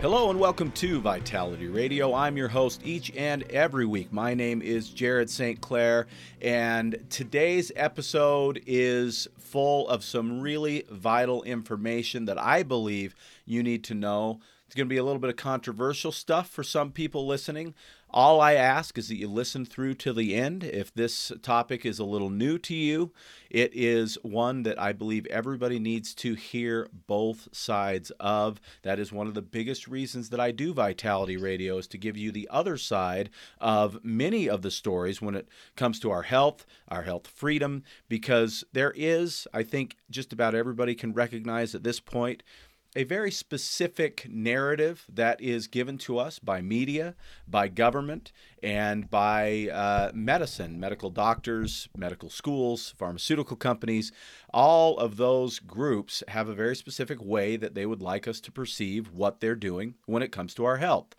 Hello and welcome to Vitality Radio. I'm your host each and every week. My name is Jared St. Clair, and today's episode is full of some really vital information that I believe you need to know. It's going to be a little bit of controversial stuff for some people listening. All I ask is that you listen through to the end. If this topic is a little new to you, it is one that I believe everybody needs to hear both sides of. That is one of the biggest reasons that I do Vitality Radio is to give you the other side of many of the stories when it comes to our health, our health freedom, because there is, I think, just about everybody can recognize at this point a very specific narrative that is given to us by media, by government, and by uh, medicine, medical doctors, medical schools, pharmaceutical companies. All of those groups have a very specific way that they would like us to perceive what they're doing when it comes to our health.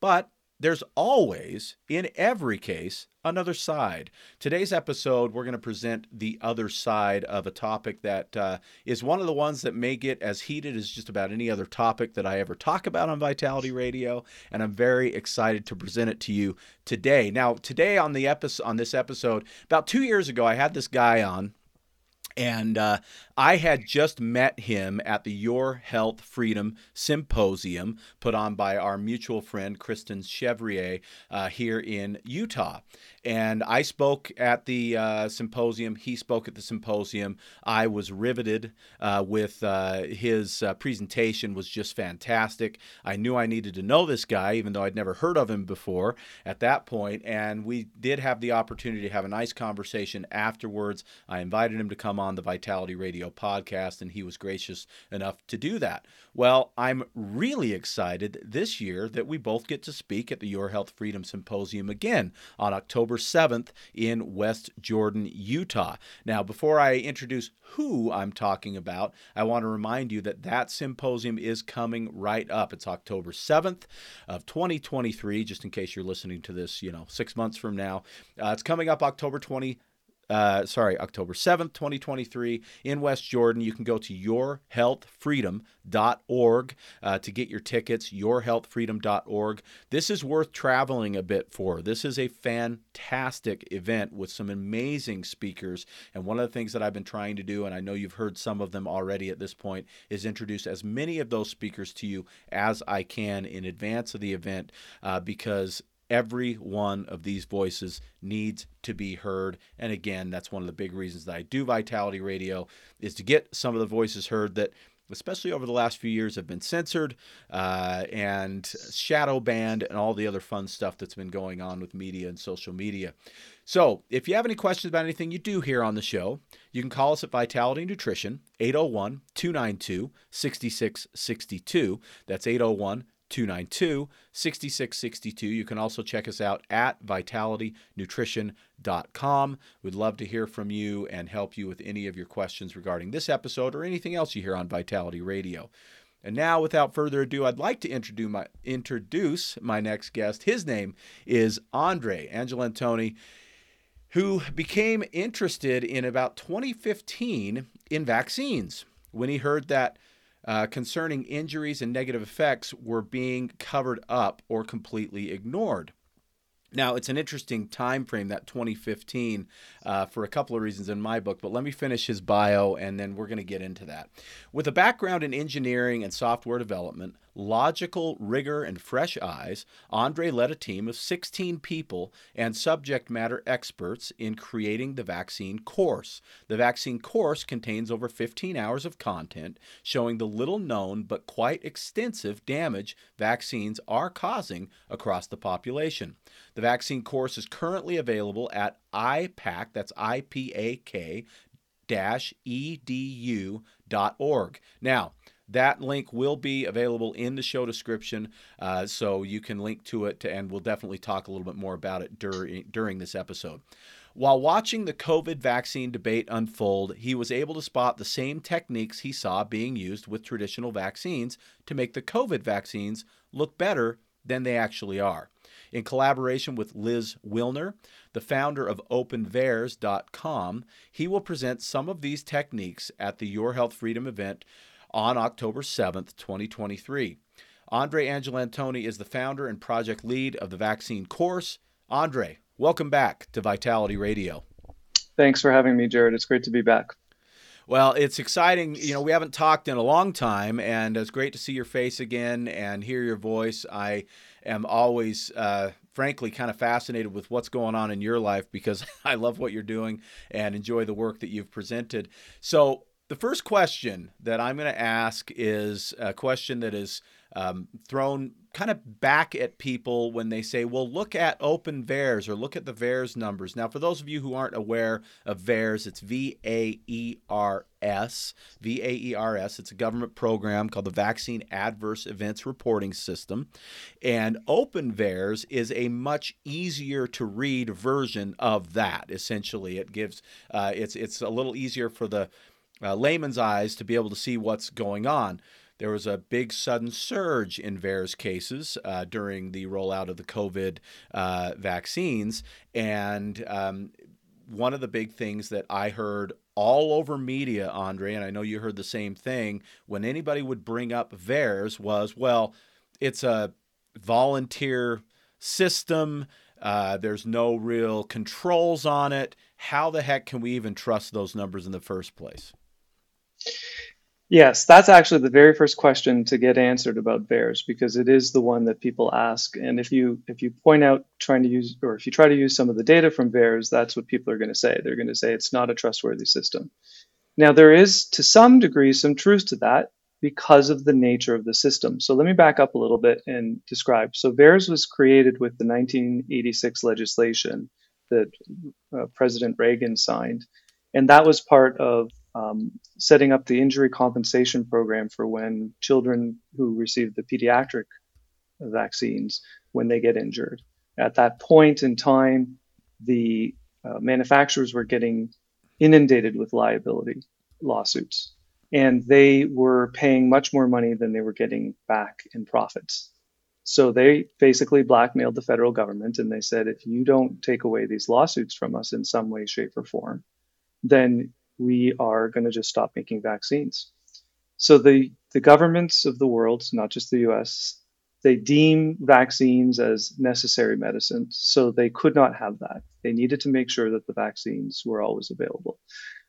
But there's always, in every case, another side. Today's episode, we're going to present the other side of a topic that uh, is one of the ones that may get as heated as just about any other topic that I ever talk about on Vitality Radio, and I'm very excited to present it to you today. Now, today on the episode, on this episode, about two years ago, I had this guy on and uh, I had just met him at the Your Health Freedom Symposium put on by our mutual friend Kristen Chevrier uh, here in Utah. And I spoke at the uh, symposium. He spoke at the symposium. I was riveted uh, with uh, his uh, presentation. was just fantastic. I knew I needed to know this guy, even though I'd never heard of him before at that point. And we did have the opportunity to have a nice conversation afterwards. I invited him to come on the Vitality Radio podcast, and he was gracious enough to do that. Well, I'm really excited this year that we both get to speak at the Your Health Freedom Symposium again on October October 7th in West Jordan, Utah. Now, before I introduce who I'm talking about, I want to remind you that that symposium is coming right up. It's October 7th of 2023, just in case you're listening to this, you know, six months from now. Uh, it's coming up October 20 uh, sorry, October 7th, 2023, in West Jordan. You can go to yourhealthfreedom.org uh, to get your tickets, yourhealthfreedom.org. This is worth traveling a bit for. This is a fantastic event with some amazing speakers. And one of the things that I've been trying to do, and I know you've heard some of them already at this point, is introduce as many of those speakers to you as I can in advance of the event uh, because every one of these voices needs to be heard. And again that's one of the big reasons that i do vitality radio is to get some of the voices heard that especially over the last few years have been censored uh, and shadow banned and all the other fun stuff that's been going on with media and social media. So if you have any questions about anything you do here on the show you can call us at vitality nutrition 801-292-6662 that's 801 292 6662. You can also check us out at vitalitynutrition.com. We'd love to hear from you and help you with any of your questions regarding this episode or anything else you hear on Vitality Radio. And now, without further ado, I'd like to introduce my, introduce my next guest. His name is Andre Angelantoni, who became interested in about 2015 in vaccines when he heard that uh, concerning injuries and negative effects were being covered up or completely ignored. Now, it's an interesting time frame, that 2015, uh, for a couple of reasons in my book, but let me finish his bio and then we're going to get into that. With a background in engineering and software development, logical rigor and fresh eyes, Andre led a team of 16 people and subject matter experts in creating the vaccine course. The vaccine course contains over 15 hours of content showing the little known but quite extensive damage vaccines are causing across the population. The vaccine course is currently available at IPAK, that's I P A K edu.org. Now, That link will be available in the show description, uh, so you can link to it, and we'll definitely talk a little bit more about it during during this episode. While watching the COVID vaccine debate unfold, he was able to spot the same techniques he saw being used with traditional vaccines to make the COVID vaccines look better than they actually are. In collaboration with Liz Willner, the founder of OpenVAERS.com, he will present some of these techniques at the Your Health Freedom event on October 7th, 2023. Andre Angelantoni is the founder and project lead of the vaccine course. Andre, Welcome back to Vitality Radio. Thanks for having me, Jared. It's great to be back. Well, it's exciting. You know, we haven't talked in a long time, and it's great to see your face again and hear your voice. I am always, uh, frankly, kind of fascinated with what's going on in your life because I love what you're doing and enjoy the work that you've presented. So, the first question that I'm going to ask is a question that is um, thrown kind of back at people when they say, well, look at open VAERS or look at the VAERS numbers. Now, for those of you who aren't aware of VAERS, it's V A E R S. V A E R S. It's a government program called the Vaccine Adverse Events Reporting System. And open VAERS is a much easier to read version of that, essentially. It gives, uh, it's, it's a little easier for the uh, layman's eyes to be able to see what's going on. There was a big sudden surge in VAERS cases uh, during the rollout of the COVID uh, vaccines. And um, one of the big things that I heard all over media, Andre, and I know you heard the same thing, when anybody would bring up VAERS was, well, it's a volunteer system. Uh, there's no real controls on it. How the heck can we even trust those numbers in the first place? Yes, that's actually the very first question to get answered about VAERS because it is the one that people ask. And if you if you point out trying to use or if you try to use some of the data from VAERS, that's what people are going to say. They're going to say it's not a trustworthy system. Now there is to some degree some truth to that because of the nature of the system. So let me back up a little bit and describe. So VAERS was created with the 1986 legislation that uh, President Reagan signed, and that was part of um, setting up the injury compensation program for when children who receive the pediatric vaccines when they get injured. At that point in time, the uh, manufacturers were getting inundated with liability lawsuits, and they were paying much more money than they were getting back in profits. So they basically blackmailed the federal government and they said, if you don't take away these lawsuits from us in some way, shape, or form, then we are going to just stop making vaccines. So the, the governments of the world, not just the US, they deem vaccines as necessary medicine. So they could not have that. They needed to make sure that the vaccines were always available.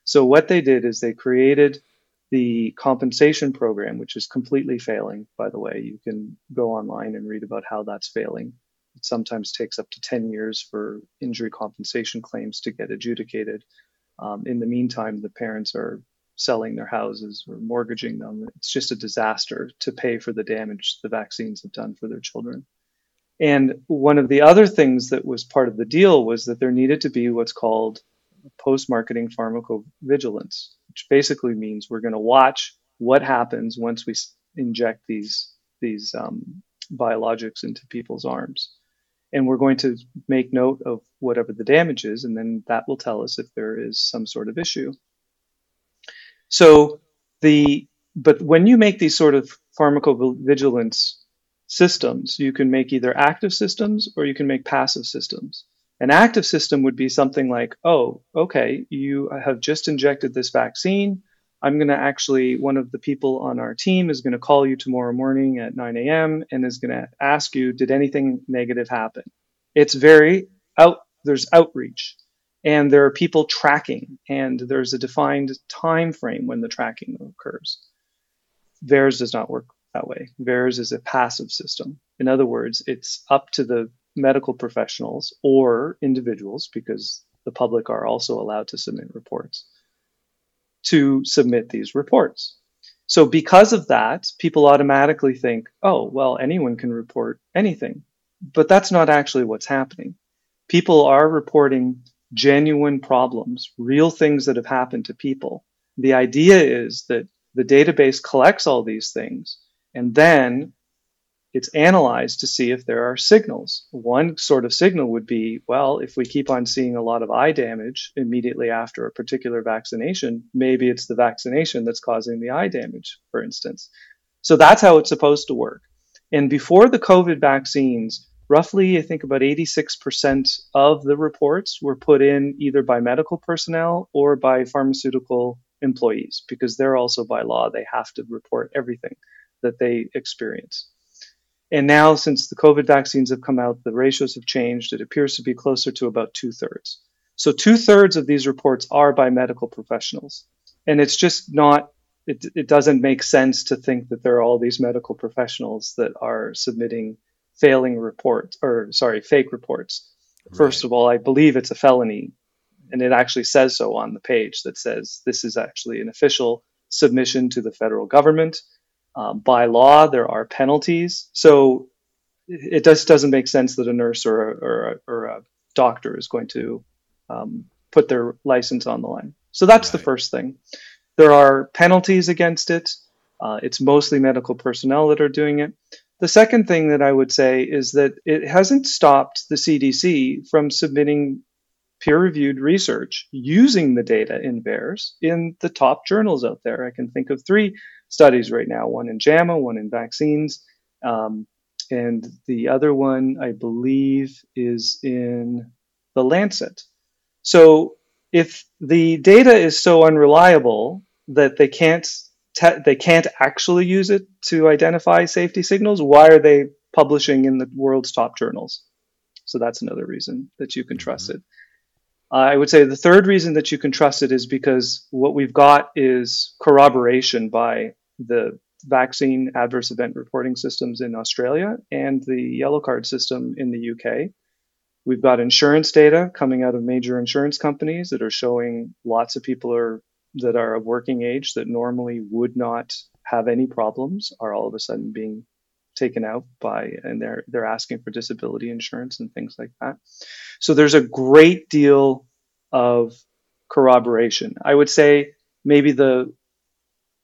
So what they did is they created the compensation program, which is completely failing, by the way. You can go online and read about how that's failing. It sometimes takes up to 10 years for injury compensation claims to get adjudicated. Um, in the meantime, the parents are selling their houses or mortgaging them. It's just a disaster to pay for the damage the vaccines have done for their children. And one of the other things that was part of the deal was that there needed to be what's called post marketing pharmacovigilance, which basically means we're going to watch what happens once we inject these, these um, biologics into people's arms and we're going to make note of whatever the damage is, and then that will tell us if there is some sort of issue. So the but when you make these sort of pharmacovigilance systems, you can make either active systems or you can make passive systems. An active system would be something like, oh, okay, you have just injected this vaccine. I'm going to actually, one of the people on our team is going to call you tomorrow morning at 9 a.m. and is going to ask you, did anything negative happen? It's very out, there's outreach and there are people tracking and there's a defined time frame when the tracking occurs. VAERS does not work that way. VAERS is a passive system. In other words, it's up to the medical professionals or individuals because the public are also allowed to submit reports to submit these reports. So because of that, people automatically think, oh, well, anyone can report anything. But that's not actually what's happening. People are reporting genuine problems, real things that have happened to people. The idea is that the database collects all these things, and then it's analyzed to see if there are signals. One sort of signal would be well, if we keep on seeing a lot of eye damage immediately after a particular vaccination, maybe it's the vaccination that's causing the eye damage, for instance. So that's how it's supposed to work. And before the COVID vaccines, roughly, I think about 86% of the reports were put in either by medical personnel or by pharmaceutical employees, because they're also by law, they have to report everything that they experience. And now, since the COVID vaccines have come out, the ratios have changed. It appears to be closer to about two thirds. So, two thirds of these reports are by medical professionals. And it's just not, it, it doesn't make sense to think that there are all these medical professionals that are submitting failing reports, or sorry, fake reports. Right. First of all, I believe it's a felony. And it actually says so on the page that says this is actually an official submission to the federal government um, by law, there are penalties. So it just doesn't make sense that a nurse or a, or a, or a doctor is going to um, put their license on the line. So that's right. the first thing. There are penalties against it. Uh, it's mostly medical personnel that are doing it. The second thing that I would say is that it hasn't stopped the CDC from submitting peer reviewed research using the data in VAERS in the top journals out there. I can think of three studies right now one in JAMA, one in vaccines. Um, and the other one, I believe, is in the Lancet. So if the data is so unreliable that they can't te- they can't actually use it to identify safety signals, why are they publishing in the world's top journals? So that's another reason that you can trust mm-hmm. it. I would say the third reason that you can trust it is because what we've got is corroboration by the vaccine adverse event reporting systems in Australia and the yellow card system in the UK. We've got insurance data coming out of major insurance companies that are showing lots of people are that are of working age that normally would not have any problems are all of a sudden being taken out by and they're they're asking for disability insurance and things like that. So there's a great deal of corroboration. I would say maybe the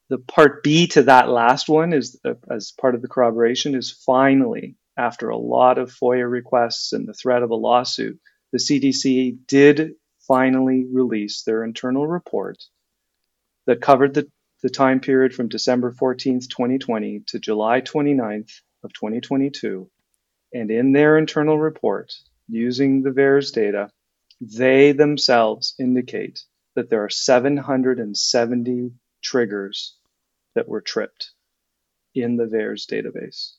the part B to that last one is uh, as part of the corroboration is finally after a lot of FOIA requests and the threat of a lawsuit, the CDC did finally release their internal report that covered the the time period from December 14th, 2020 to July 29th of 2022. And in their internal report, using the VAERS data, they themselves indicate that there are 770 triggers that were tripped in the VAERS database.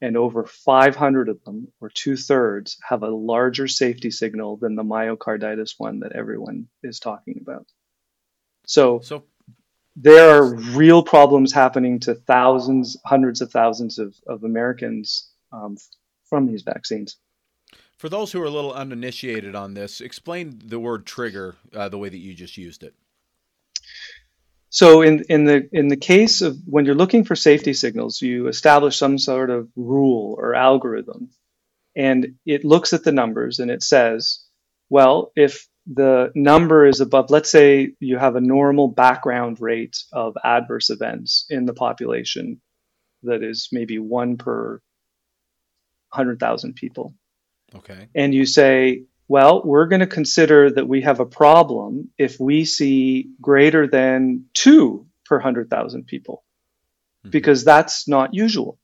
And over 500 of them, or two thirds, have a larger safety signal than the myocarditis one that everyone is talking about. So, so there are real problems happening to thousands, hundreds of thousands of, of Americans um, from these vaccines. For those who are a little uninitiated on this, explain the word trigger uh, the way that you just used it. So in, in the in the case of when you're looking for safety signals, you establish some sort of rule or algorithm, and it looks at the numbers and it says, well, if the number is above, let's say you have a normal background rate of adverse events in the population that is maybe one per 100,000 people. Okay. And you say, well, we're going to consider that we have a problem if we see greater than two per 100,000 people, mm-hmm. because that's not usual.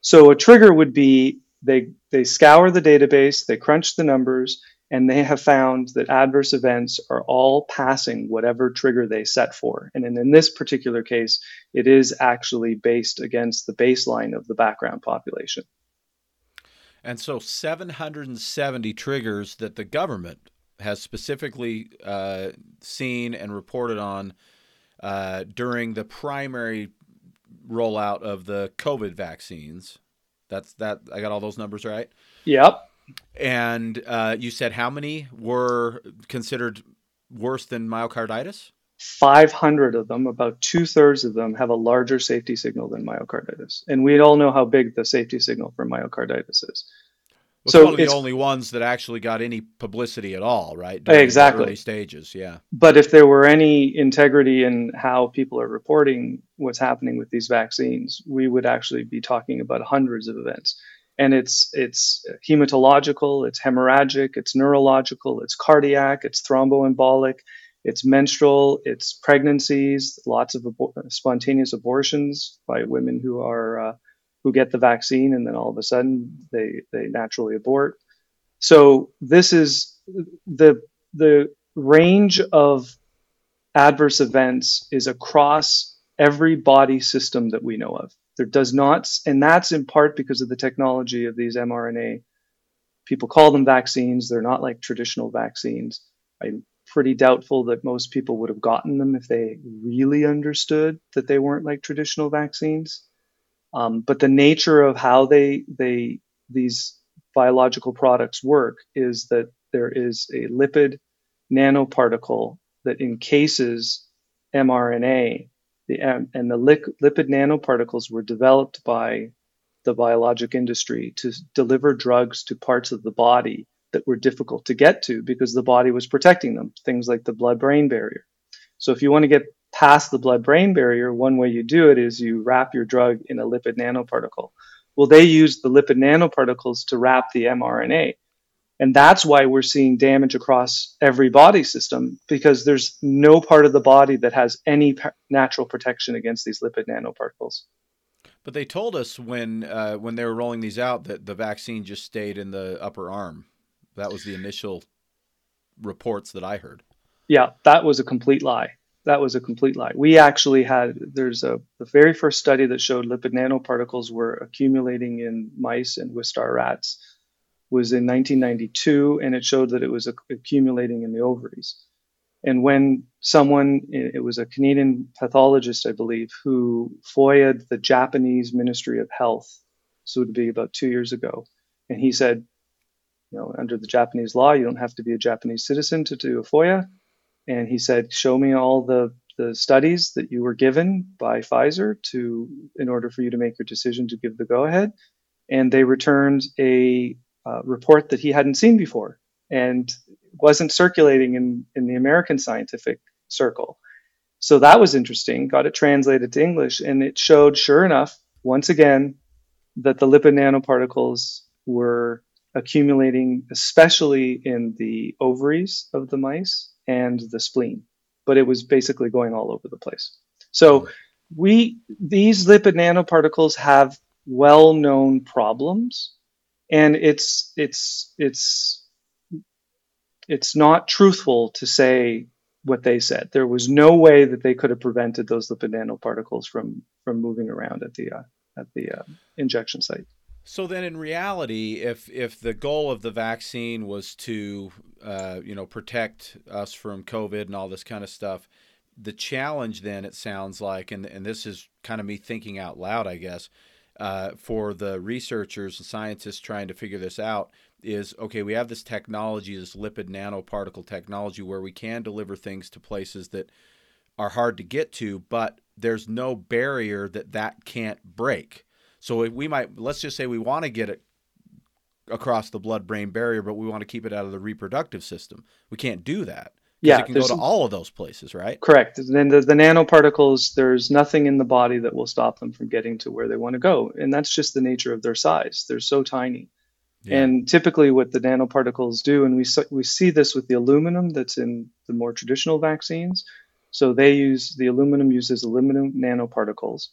So a trigger would be they, they scour the database, they crunch the numbers, and they have found that adverse events are all passing whatever trigger they set for. And in, in, this particular case, it is actually based against the baseline of the background population. And so 770 triggers that the government has specifically uh, seen and reported on uh, during the primary rollout of the COVID vaccines. That's that. I got all those numbers right. Yep. And uh, you said how many were considered worse than myocarditis? 500 of them, about two thirds of them, have a larger safety signal than myocarditis. And we all know how big the safety signal for myocarditis is. Well, so one of the only ones that actually got any publicity at all, right? During exactly. Early stages, yeah. But if there were any integrity in how people are reporting what's happening with these vaccines, we would actually be talking about hundreds of events. And it's it's hematological, it's hemorrhagic, it's neurological, it's cardiac, it's thromboembolic, it's menstrual, it's pregnancies, lots of abor- spontaneous abortions by women who are uh, who get the vaccine and then all of a sudden they they naturally abort. So this is the the range of adverse events is across every body system that we know of. There does not, and that's in part because of the technology of these mRNA. People call them vaccines. They're not like traditional vaccines. I'm pretty doubtful that most people would have gotten them if they really understood that they weren't like traditional vaccines. Um, but the nature of how they they these biological products work is that there is a lipid nanoparticle that encases mRNA. The, and the lipid nanoparticles were developed by the biologic industry to deliver drugs to parts of the body that were difficult to get to because the body was protecting them, things like the blood brain barrier. So if you want to get past the blood brain barrier, one way you do it is you wrap your drug in a lipid nanoparticle. Well, they use the lipid nanoparticles to wrap the mRNA. And that's why we're seeing damage across every body system because there's no part of the body that has any natural protection against these lipid nanoparticles. But they told us when uh, when they were rolling these out that the vaccine just stayed in the upper arm. That was the initial reports that I heard. Yeah, that was a complete lie that was a complete lie. We actually had there's a the very first study that showed lipid nanoparticles were accumulating in mice and Wistar rats was in 1992, and it showed that it was accumulating in the ovaries. And when someone, it was a Canadian pathologist, I believe, who FOIA'd the Japanese Ministry of Health, so it would be about two years ago, and he said, you know, under the Japanese law, you don't have to be a Japanese citizen to do a FOIA and he said, "Show me all the the studies that you were given by Pfizer to in order for you to make your decision to give the go ahead." And they returned a uh, report that he hadn't seen before and wasn't circulating in in the American scientific circle. So that was interesting. Got it translated to English, and it showed, sure enough, once again, that the lipid nanoparticles were accumulating, especially in the ovaries of the mice and the spleen, but it was basically going all over the place. So we these lipid nanoparticles have well-known problems, and it's it's it's it's not truthful to say what they said. There was no way that they could have prevented those lipid nanoparticles from from moving around at the uh, at the uh, injection site. So then, in reality, if if the goal of the vaccine was to, uh, you know, protect us from COVID and all this kind of stuff, the challenge then it sounds like, and and this is kind of me thinking out loud, I guess, uh, for the researchers and scientists trying to figure this out is okay. We have this technology, this lipid nanoparticle technology, where we can deliver things to places that are hard to get to, but there's no barrier that that can't break so we might let's just say we want to get it across the blood-brain barrier, but we want to keep it out of the reproductive system. We can't do that. Yeah, it can go to all of those places, right? Correct. Then the, the nanoparticles, there's nothing in the body that will stop them from getting to where they want to go, and that's just the nature of their size. They're so tiny. Yeah. And typically, what the nanoparticles do, and we we see this with the aluminum that's in the more traditional vaccines. So they use the aluminum uses aluminum nanoparticles,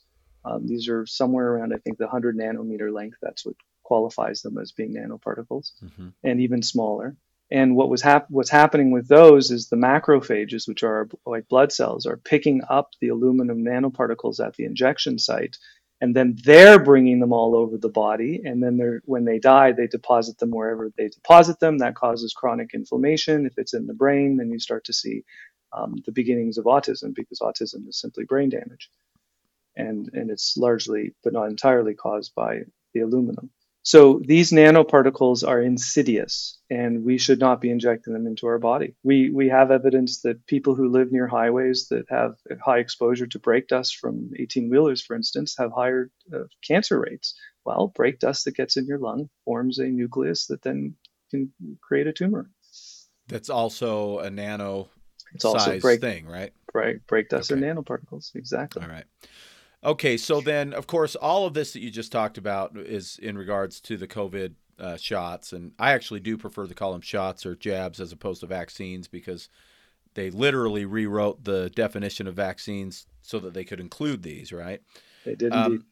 um, these are somewhere around, I think, the 100 nanometer length. That's what qualifies them as being nanoparticles, mm-hmm. and even smaller. And what was hap- what's happening with those is the macrophages, which are like blood cells, are picking up the aluminum nanoparticles at the injection site, and then they're bringing them all over the body. And then they're, when they die, they deposit them wherever they deposit them. That causes chronic inflammation. If it's in the brain, then you start to see um, the beginnings of autism because autism is simply brain damage and, and it's largely, but not entirely, caused by the aluminum. So these nanoparticles are insidious, and we should not be injecting them into our body. We we have evidence that people who live near highways that have high exposure to brake dust from 18 wheelers, for instance, have higher uh, cancer rates Well, brake dust that gets in your lung forms a nucleus that then can create a tumor. That's also a nano it's also brake, thing, right? Right. Brake dust okay. and nanoparticles. Exactly. All right. Okay, so then, of course, all of this that you just talked about is in regards to the COVID uh, shots, and I actually do prefer to call them shots or jabs as opposed to vaccines because they literally rewrote the definition of vaccines so that they could include these, right? They did um,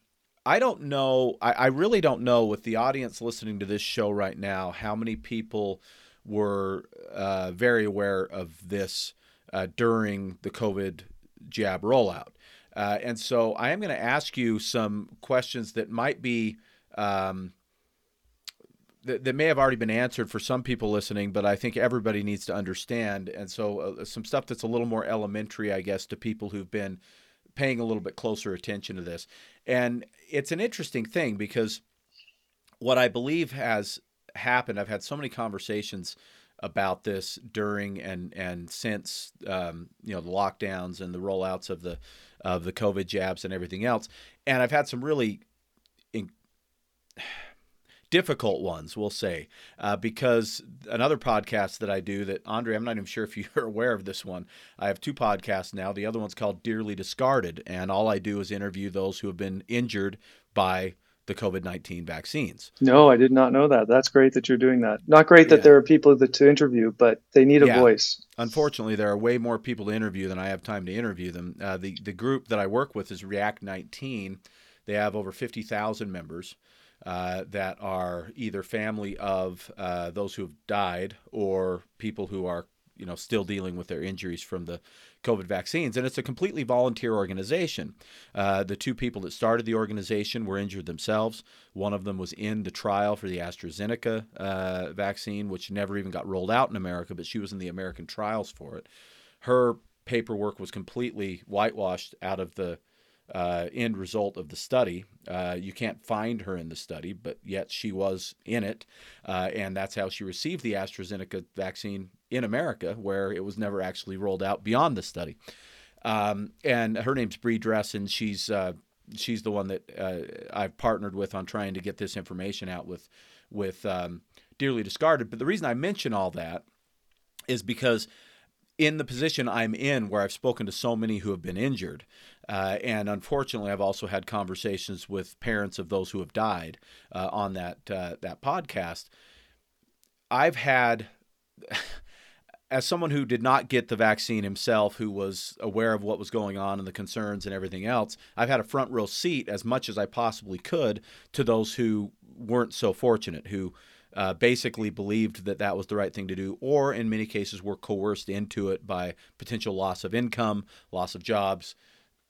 I don't know. I, I, really don't know with the audience listening to this show right now how many people were uh, very aware of this uh, during the COVID jab rollout. Uh, and so I am going to ask you some questions that might be um, that, that, may have already been answered for some people listening, but I think everybody needs to understand. And so uh, some stuff that's a little more elementary, I guess, to people who've been paying a little bit closer attention to this. And it's an interesting thing because what I believe has happened, I've had so many conversations about this during and and since um, you know the lockdowns and the rollouts of the of the COVID jabs and everything else. And I've had some really in, difficult ones, we'll say, uh, because another podcast that I do that Andre, I'm not even sure if you're aware of this one. I have two podcasts now. The other one's called Dearly Discarded, and all I do is interview those who have been injured by the COVID 19 vaccines. No, I did not know that. That's great that you're doing that. Not great that yeah. there are people that, to interview, but they need a yeah. voice. Unfortunately, there are way more people to interview than I have time to interview them. Uh, the, the group that I work with is React 19. They have over 50,000 members. Uh, that are either family of uh, those who have died or people who are you know still dealing with their injuries from the COVID vaccines, and it's a completely volunteer organization. Uh, the two people that started the organization were injured themselves. One of them was in the trial for the AstraZeneca uh, vaccine, which never even got rolled out in America, but she was in the American trials for it. Her paperwork was completely whitewashed out of the uh, end result of the study. Uh, you can't find her in the study, but yet she was in it. Uh, and that's how she received the AstraZeneca vaccine in America, where it was never actually rolled out beyond the study. Um, and her name's Bri Dressen, and she's uh, she's the one that uh, I've partnered with on trying to get this information out with with um, Dearly Discarded. But the reason I mention all that is because in the position I'm in, where I've spoken to so many who have been injured, uh, and unfortunately, I've also had conversations with parents of those who have died uh, on that uh, that podcast. I've had, as someone who did not get the vaccine himself, who was aware of what was going on and the concerns and everything else, I've had a front row seat as much as I possibly could to those who weren't so fortunate, who uh, basically believed that that was the right thing to do, or in many cases were coerced into it by potential loss of income, loss of jobs,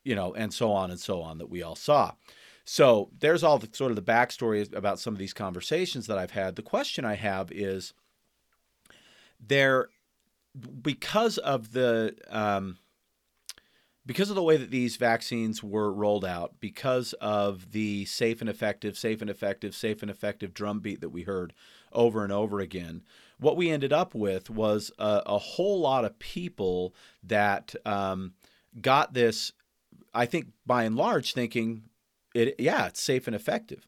you know, and so on and so on that we all saw. So there's all the sort of the backstory about some of these conversations that I've had. The question I have is there because of the um, because of the way that these vaccines were rolled out, because of the safe and effective, safe and effective, safe and effective drumbeat that we heard over and over again, what we ended up with was a, a whole lot of people that um, got this I think by and large thinking it yeah, it's safe and effective.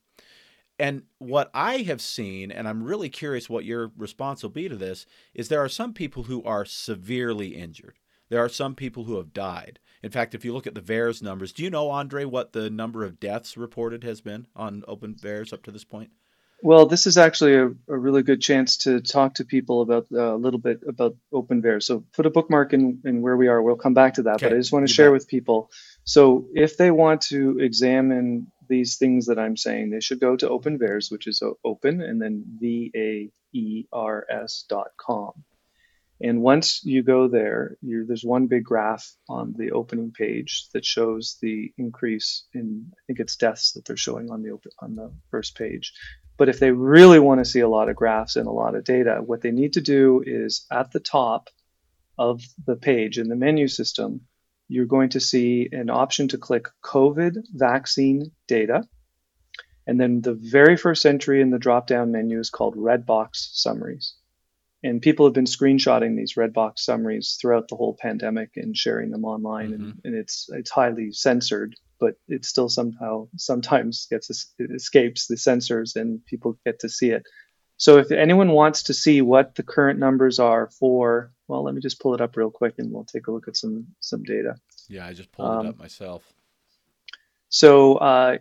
And what I have seen, and I'm really curious what your response will be to this, is there are some people who are severely injured. There are some people who have died. In fact, if you look at the VAERS numbers, do you know, Andre, what the number of deaths reported has been on open VAERS up to this point? Well, this is actually a, a, really good chance to talk to people about uh, a little bit about open VAERS. So put a bookmark in, in where we are. We'll come back to that, okay. but I just want to you share bet. with people. So if they want to examine these things that I'm saying, they should go to Open VAERS, which is open and then V A E R S dot com. And once you go there, there's one big graph on the opening page that shows the increase in, I think it's deaths that they're showing on the open, on the first page. But if they really want to see a lot of graphs and a lot of data, what they need to do is at the top of the page in the menu system, you're going to see an option to click COVID vaccine data. And then the very first entry in the drop down menu is called red box summaries. And people have been screenshotting these red box summaries throughout the whole pandemic and sharing them online. Mm-hmm. And, and, it's, it's highly censored but it still somehow sometimes gets it escapes the censors and people get to see it. So if anyone wants to see what the current numbers are for, well, let me just pull it up real quick and we'll take a look at some some data. Yeah, I just pulled um, it up myself. So uh,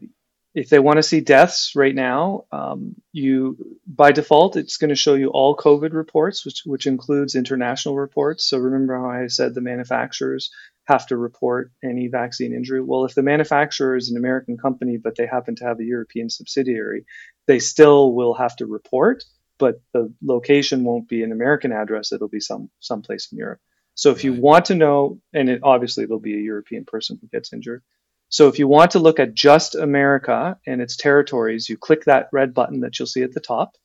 if they want to see deaths right now, um, you by default it's going to show you all COVID reports, which which includes international reports. So remember how I said the manufacturers have to report any vaccine injury. Well, if the manufacturer is an American company but they happen to have a European subsidiary, they still will have to report, but the location won't be an American address. It'll be some someplace in Europe. So if you want to know, and it, obviously it'll be a European person who gets injured. So if you want to look at just America and its territories, you click that red button that you'll see at the top,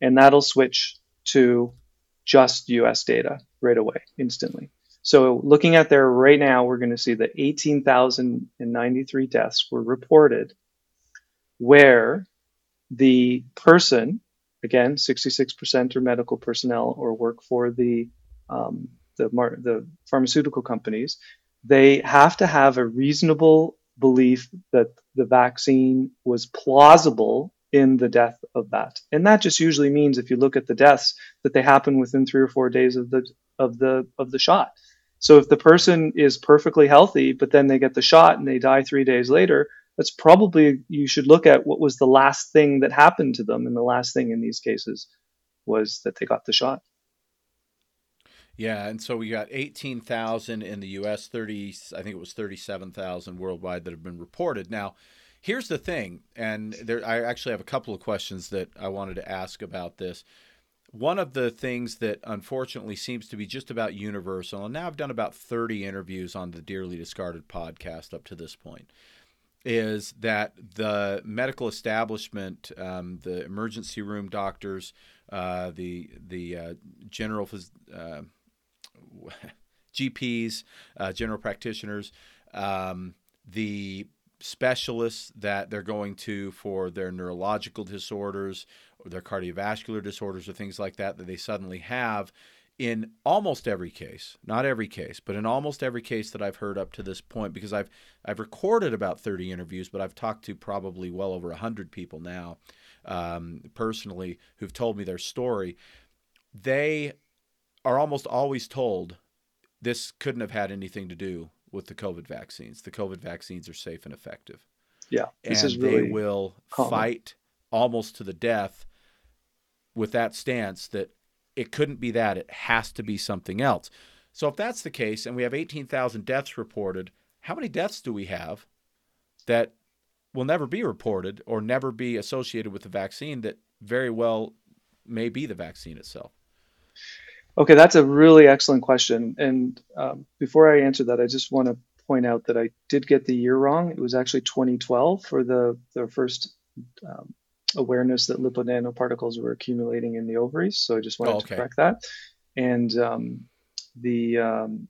and that'll switch to just US data right away, instantly. So looking at there right now, we're going to see that 18,093 deaths were reported where the person, again, 66% are medical personnel or work for the um, the, the pharmaceutical companies, they have to have a reasonable belief that the vaccine was plausible in the death of that. And that just usually means if you look at the deaths that they happen within 3 or 4 days of the of the of the shot. So if the person is perfectly healthy but then they get the shot and they die 3 days later, that's probably you should look at what was the last thing that happened to them and the last thing in these cases was that they got the shot. Yeah, and so we got 18,000 in the US, 30 I think it was 37,000 worldwide that have been reported. Now, here's the thing, and there I actually have a couple of questions that I wanted to ask about this. One of the things that unfortunately seems to be just about universal, and now I've done about 30 interviews on the Dearly Discarded podcast up to this point, is that the medical establishment, um, the emergency room doctors, uh, the the uh, general uh, GPs, uh, general practitioners, um, the specialists that they're going to for their neurological disorders or their cardiovascular disorders or things like that that they suddenly have in almost every case not every case but in almost every case that I've heard up to this point because I've I've recorded about 30 interviews but I've talked to probably well over 100 people now um, personally who've told me their story they are almost always told this couldn't have had anything to do with the COVID vaccines. The COVID vaccines are safe and effective. Yeah, this and is really they will common. fight almost to the death with that stance that it couldn't be that; it has to be something else. So, if that's the case, and we have 18,000 deaths reported, how many deaths do we have that will never be reported or never be associated with the vaccine that very well may be the vaccine itself? Okay, that's a really excellent question. And um, before I answer that, I just want to point out that I did get the year wrong. It was actually 2012 for the, the first um, awareness that lipid nanoparticles were accumulating in the ovaries. So I just wanted oh, okay. to correct that. And um, the um,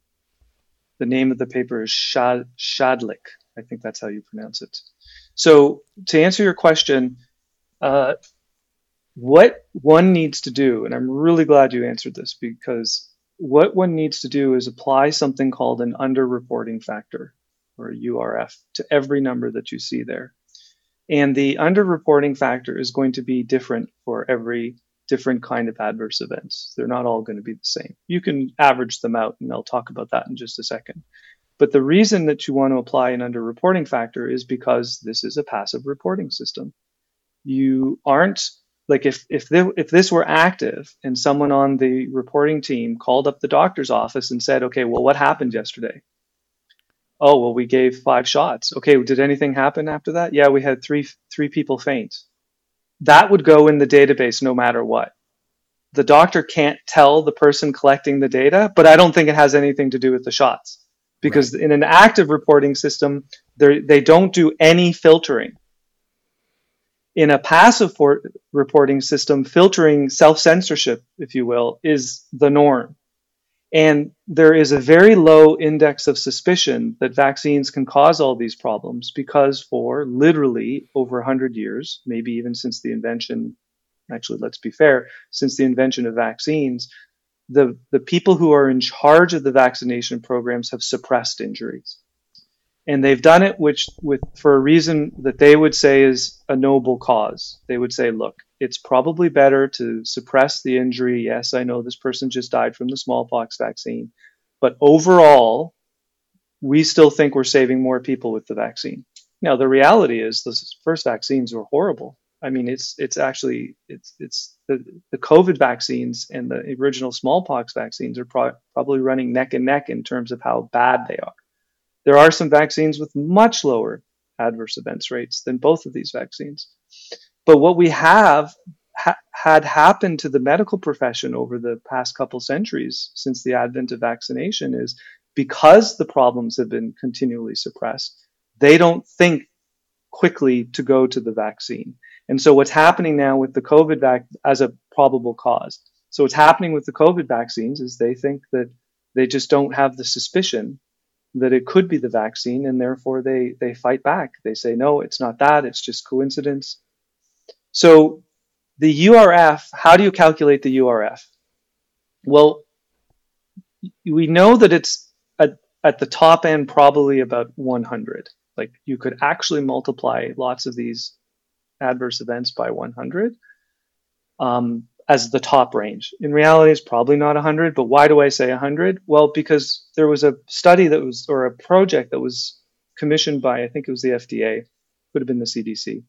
the name of the paper is Shad- Schädlich. I think that's how you pronounce it. So to answer your question, uh, what one needs to do, and I'm really glad you answered this because what one needs to do is apply something called an underreporting factor or a URF to every number that you see there. And the underreporting factor is going to be different for every different kind of adverse events. They're not all going to be the same. You can average them out, and I'll talk about that in just a second. But the reason that you want to apply an underreporting factor is because this is a passive reporting system. You aren't like if if if this were active and someone on the reporting team called up the doctor's office and said, "Okay, well, what happened yesterday?" Oh, well, we gave five shots. Okay, did anything happen after that? Yeah, we had three three people faint. That would go in the database no matter what. The doctor can't tell the person collecting the data, but I don't think it has anything to do with the shots because right. in an active reporting system, they don't do any filtering in a passive for- reporting system, filtering self censorship, if you will, is the norm. And there is a very low index of suspicion that vaccines can cause all these problems because, for literally over 100 years, maybe even since the invention, actually, let's be fair, since the invention of vaccines, the, the people who are in charge of the vaccination programs have suppressed injuries. And they've done it which with for a reason that they would say is a noble cause. They would say, look, it's probably better to suppress the injury. Yes, I know this person just died from the smallpox vaccine, but overall, we still think we're saving more people with the vaccine. Now, the reality is the first vaccines were horrible. I mean, it's it's actually it's it's the, the COVID vaccines and the original smallpox vaccines are pro- probably running neck and neck in terms of how bad they are. There are some vaccines with much lower adverse events rates than both of these vaccines. But what we have ha- had happened to the medical profession over the past couple centuries since the advent of vaccination is because the problems have been continually suppressed, they don't think quickly to go to the vaccine. And so what's happening now with the COVID vac as a probable cause. So what's happening with the COVID vaccines is they think that they just don't have the suspicion that it could be the vaccine and therefore they they fight back. They say no it's not that it's just coincidence. So the URF how do you calculate the URF well we know that it's at, at the top end probably about 100 like you could actually multiply lots of these adverse events by 100 um, as the top range. In reality, it's probably not 100, but why do I say 100? Well, because there was a study that was, or a project that was commissioned by, I think it was the FDA, could have been the CDC.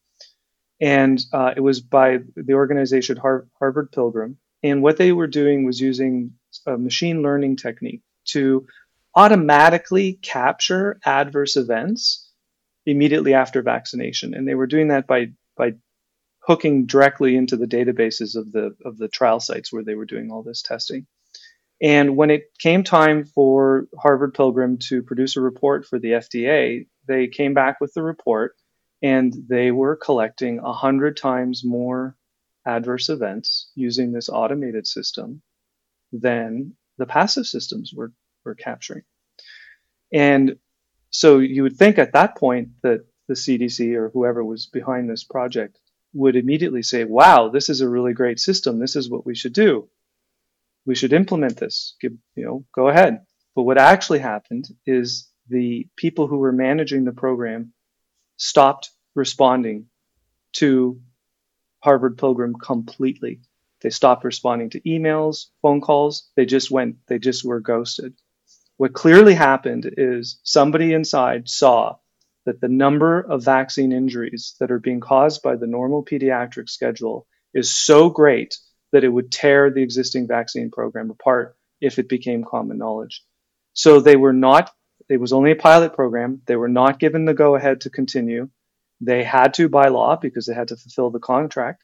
And uh, it was by the organization Har- Harvard Pilgrim. And what they were doing was using a machine learning technique to automatically capture adverse events immediately after vaccination. And they were doing that by, by hooking directly into the databases of the of the trial sites where they were doing all this testing. And when it came time for Harvard Pilgrim to produce a report for the FDA, they came back with the report and they were collecting 100 times more adverse events using this automated system than the passive systems were, were capturing. And so you would think at that point that the CDC or whoever was behind this project would immediately say, wow, this is a really great system. This is what we should do. We should implement this. Give, you know, go ahead. But what actually happened is the people who were managing the program stopped responding to Harvard Pilgrim completely. They stopped responding to emails, phone calls. They just went, they just were ghosted. What clearly happened is somebody inside saw that the number of vaccine injuries that are being caused by the normal pediatric schedule is so great that it would tear the existing vaccine program apart if it became common knowledge. So they were not, it was only a pilot program. They were not given the go ahead to continue. They had to by law because they had to fulfill the contract.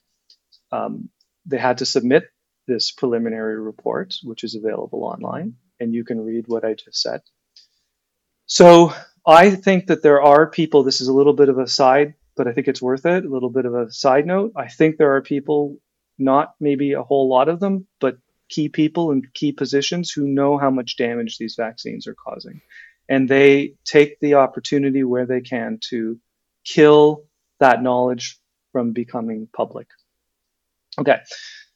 Um, they had to submit this preliminary report, which is available online, and you can read what I just said. So I think that there are people, this is a little bit of a side, but I think it's worth it, a little bit of a side note. I think there are people, not maybe a whole lot of them, but key people in key positions who know how much damage these vaccines are causing. And they take the opportunity where they can to kill that knowledge from becoming public. Okay,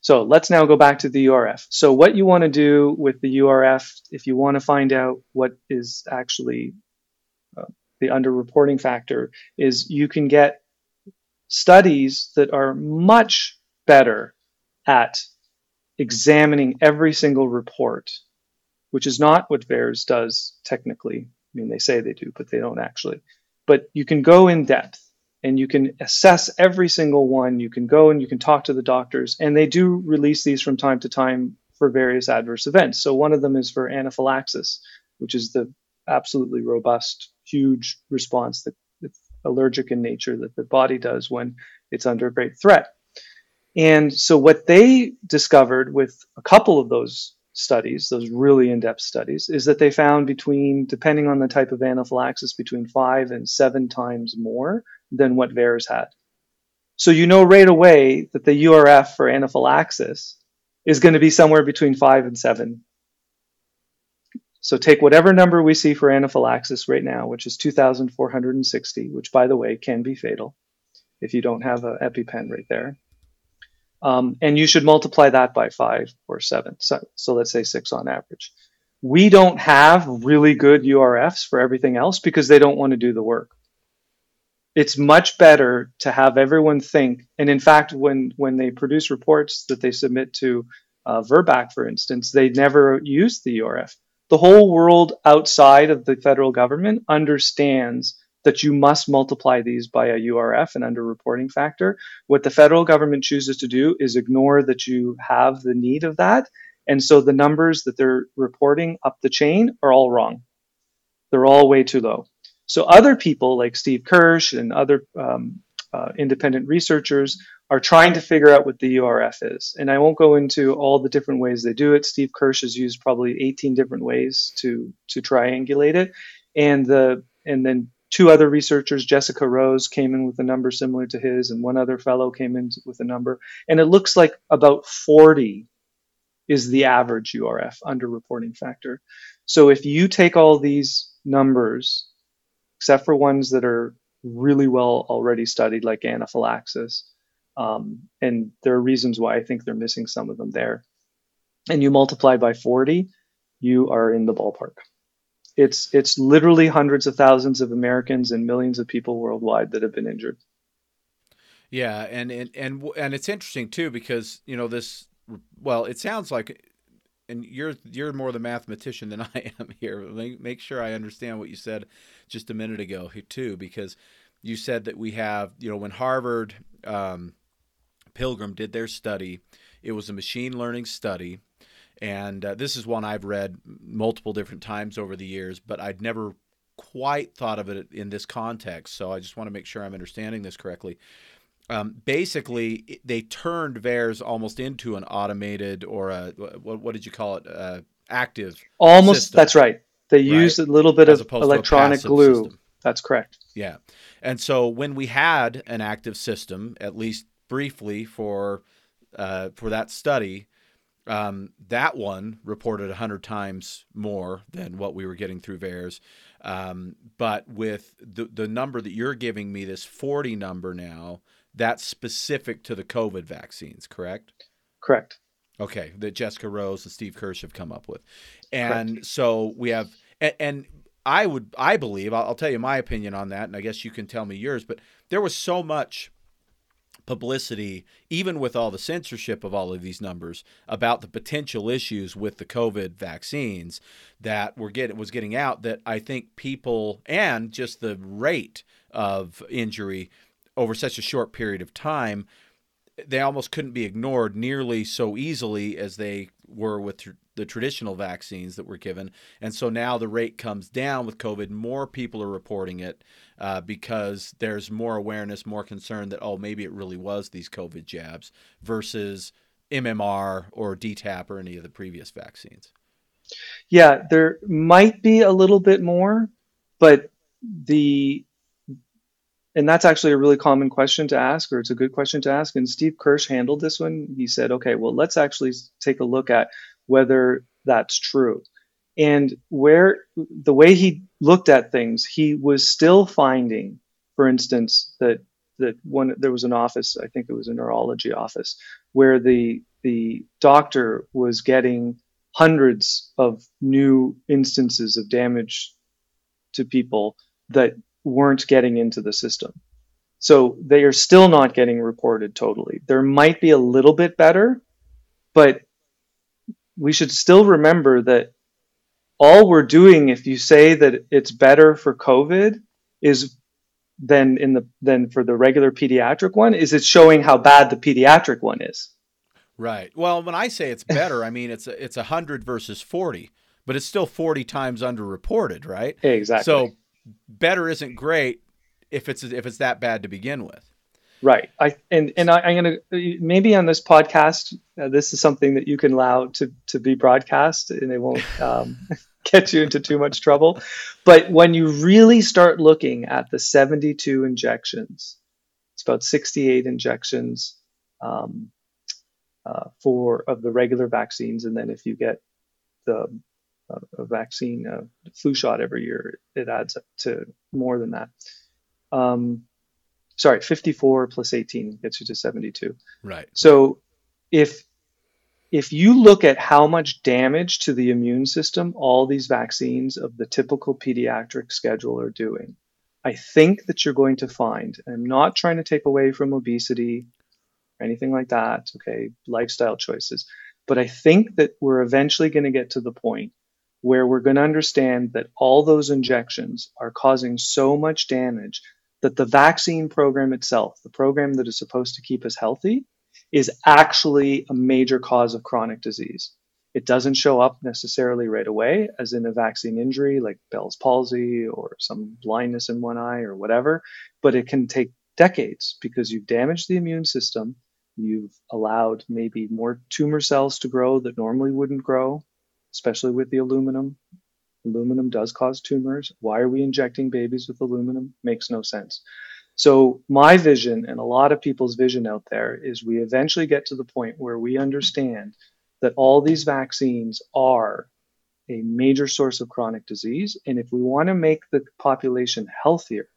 so let's now go back to the URF. So, what you want to do with the URF, if you want to find out what is actually the underreporting factor is you can get studies that are much better at examining every single report, which is not what VAERS does technically. I mean, they say they do, but they don't actually. But you can go in depth and you can assess every single one. You can go and you can talk to the doctors, and they do release these from time to time for various adverse events. So one of them is for anaphylaxis, which is the absolutely robust huge response that it's allergic in nature that the body does when it's under a great threat. And so what they discovered with a couple of those studies, those really in-depth studies, is that they found between, depending on the type of anaphylaxis, between five and seven times more than what VAERS had. So you know right away that the URF for anaphylaxis is going to be somewhere between five and seven so take whatever number we see for anaphylaxis right now, which is 2,460, which by the way can be fatal if you don't have an EpiPen right there. Um, and you should multiply that by five or seven. So, so let's say six on average. we don't have really good URFs for everything else because they don't want to do the work. It's much better to have everyone think. And in fact, when, when they produce reports that they submit to uh, VRBPAC, for instance, they never use the URF. The whole world outside of the federal government understands that you must multiply these by a URF, an underreporting factor. What the federal government chooses to do is ignore that you have the need of that. And so the numbers that they're reporting up the chain are all wrong. They're all way too low. So other people like Steve Kirsch and other um, uh, independent researchers are trying to figure out what the URF is. And I won't go into all the different ways they do it. Steve Kirsch has used probably 18 different ways to to triangulate it. And the and then two other researchers, Jessica Rose, came in with a number similar to his, and one other fellow came in with a number. And it looks like about 40 is the average URF under reporting factor. So if you take all these numbers, except for ones that are really well already studied, like anaphylaxis, um, and there are reasons why I think they're missing some of them there, and you multiply by 40, you are in the ballpark. It's it's literally hundreds of thousands of Americans and millions of people worldwide that have been injured. Yeah, and and and and it's interesting too because you know this. Well, it sounds like, and you're you're more the mathematician than I am here. Make, sure I understand what you said just a minute ago too, because you said that we have you know when Harvard um, Pilgrim did their study, it was a machine learning study and uh, this is one I've read multiple different times over the years, but I'd never quite thought of it in this context. So I just want to make sure I'm understanding this correctly. Um, basically, they turned VAERS almost into an automated or a what, what did you call it? Uh, active. Almost. System, that's right. They right? used a little bit As of electronic glue. System. That's correct. Yeah. And so when we had an active system, at least briefly for uh, for that study, um, that one reported 100 times more than what we were getting through VAERS. Um, but with the, the number that you're giving me, this 40 number now, that's specific to the COVID vaccines, correct? Correct. Okay, that Jessica Rose and Steve Kirsch have come up with. And correct. so we have, and, and I would, I believe, I'll, I'll tell you my opinion on that, and I guess you can tell me yours, but there was so much publicity, even with all the censorship of all of these numbers, about the potential issues with the COVID vaccines that were get, was getting out that I think people and just the rate of injury over such a short period of time, they almost couldn't be ignored nearly so easily as they were with tr- the traditional vaccines that were given. And so now the rate comes down with COVID. More people are reporting it uh, because there's more awareness, more concern that, oh, maybe it really was these COVID jabs versus MMR or DTaP or any of the previous vaccines. Yeah, there might be a little bit more, but the and that's actually a really common question to ask, or it's a good question to ask. And Steve Kirsch handled this one. He said, okay, well, let's actually take a look at whether that's true. And where the way he looked at things, he was still finding, for instance, that that one there was an office, I think it was a neurology office, where the the doctor was getting hundreds of new instances of damage to people that weren't getting into the system. So they are still not getting reported totally. There might be a little bit better, but we should still remember that all we're doing if you say that it's better for covid is than in the than for the regular pediatric one is it's showing how bad the pediatric one is right well when i say it's better i mean it's a, it's 100 versus 40 but it's still 40 times underreported right exactly so better isn't great if it's if it's that bad to begin with Right. I and and I, am gonna maybe on this podcast, uh, this is something that you can allow to to be broadcast, and it won't um, get you into too much trouble. But when you really start looking at the 72 injections, it's about 68 injections um, uh, for of the regular vaccines, and then if you get the a vaccine, a flu shot every year, it adds up to more than that. Um, sorry, 54 plus 18 gets you to 72. Right. So if if you look at how much damage to the immune system all these vaccines of the typical pediatric schedule are doing, I think that you're going to find, I'm not trying to take away from obesity or anything like that, okay, lifestyle choices, but I think that we're eventually going to get to the point where we're going to understand that all those injections are causing so much damage that the vaccine program itself, the program that is supposed to keep us healthy, is actually a major cause of chronic disease. It doesn't show up necessarily right away, as in a vaccine injury like Bell's palsy or some blindness in one eye or whatever, but it can take decades because you've damaged the immune system. You've allowed maybe more tumor cells to grow that normally wouldn't grow especially with the aluminum. Aluminum does cause tumors. Why are we injecting babies with aluminum? Makes no sense. So, my vision and a lot of people's vision out there is we eventually get to the point where we understand that all these vaccines are a major source of chronic disease. And if we want to make the population healthier,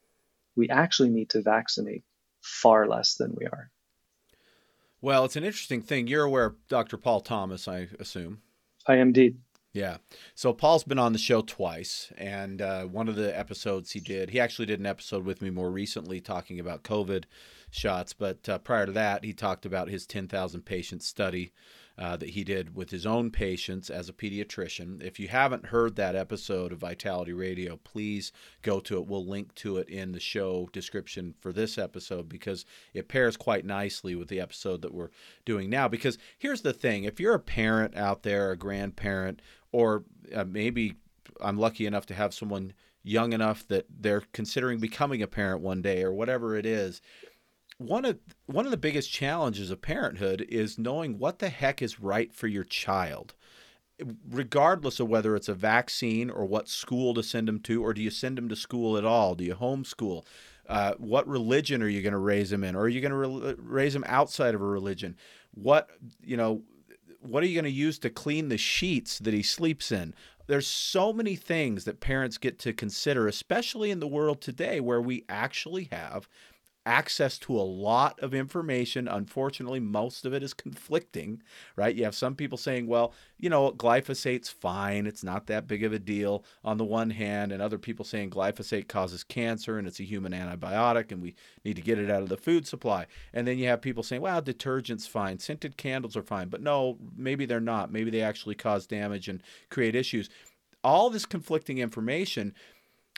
we actually need to vaccinate far less than we are. Well, it's an interesting thing. You're aware of Dr. Paul Thomas, I assume. I am indeed. Yeah. So Paul's been on the show twice, and uh, one of the episodes he did, he actually did an episode with me more recently talking about COVID shots. But uh, prior to that, he talked about his 10,000 patient study uh, that he did with his own patients as a pediatrician. If you haven't heard that episode of Vitality Radio, please go to it. We'll link to it in the show description for this episode because it pairs quite nicely with the episode that we're doing now. Because here's the thing if you're a parent out there, a grandparent, or uh, maybe I'm lucky enough to have someone young enough that they're considering becoming a parent one day or whatever it is one of one of the biggest challenges of parenthood is knowing what the heck is right for your child regardless of whether it's a vaccine or what school to send them to or do you send them to school at all? Do you homeschool? Uh, what religion are you going to raise them in? Or are you going to re- raise them outside of a religion? What you know what are you going to use to clean the sheets that he sleeps in? There's so many things that parents get to consider especially in the world today where we actually have access to a lot of information. Unfortunately, most of it is conflicting, right? You have some people saying, well, you know, glyphosate's fine. It's not that big of a deal on the one hand, and other people saying glyphosate causes cancer and it's a human antibiotic and we need to get it out of the food supply. And then you have people saying, well, detergent's fine. Scented candles are fine. But no, maybe they're not. Maybe they actually cause damage and create issues. All this conflicting information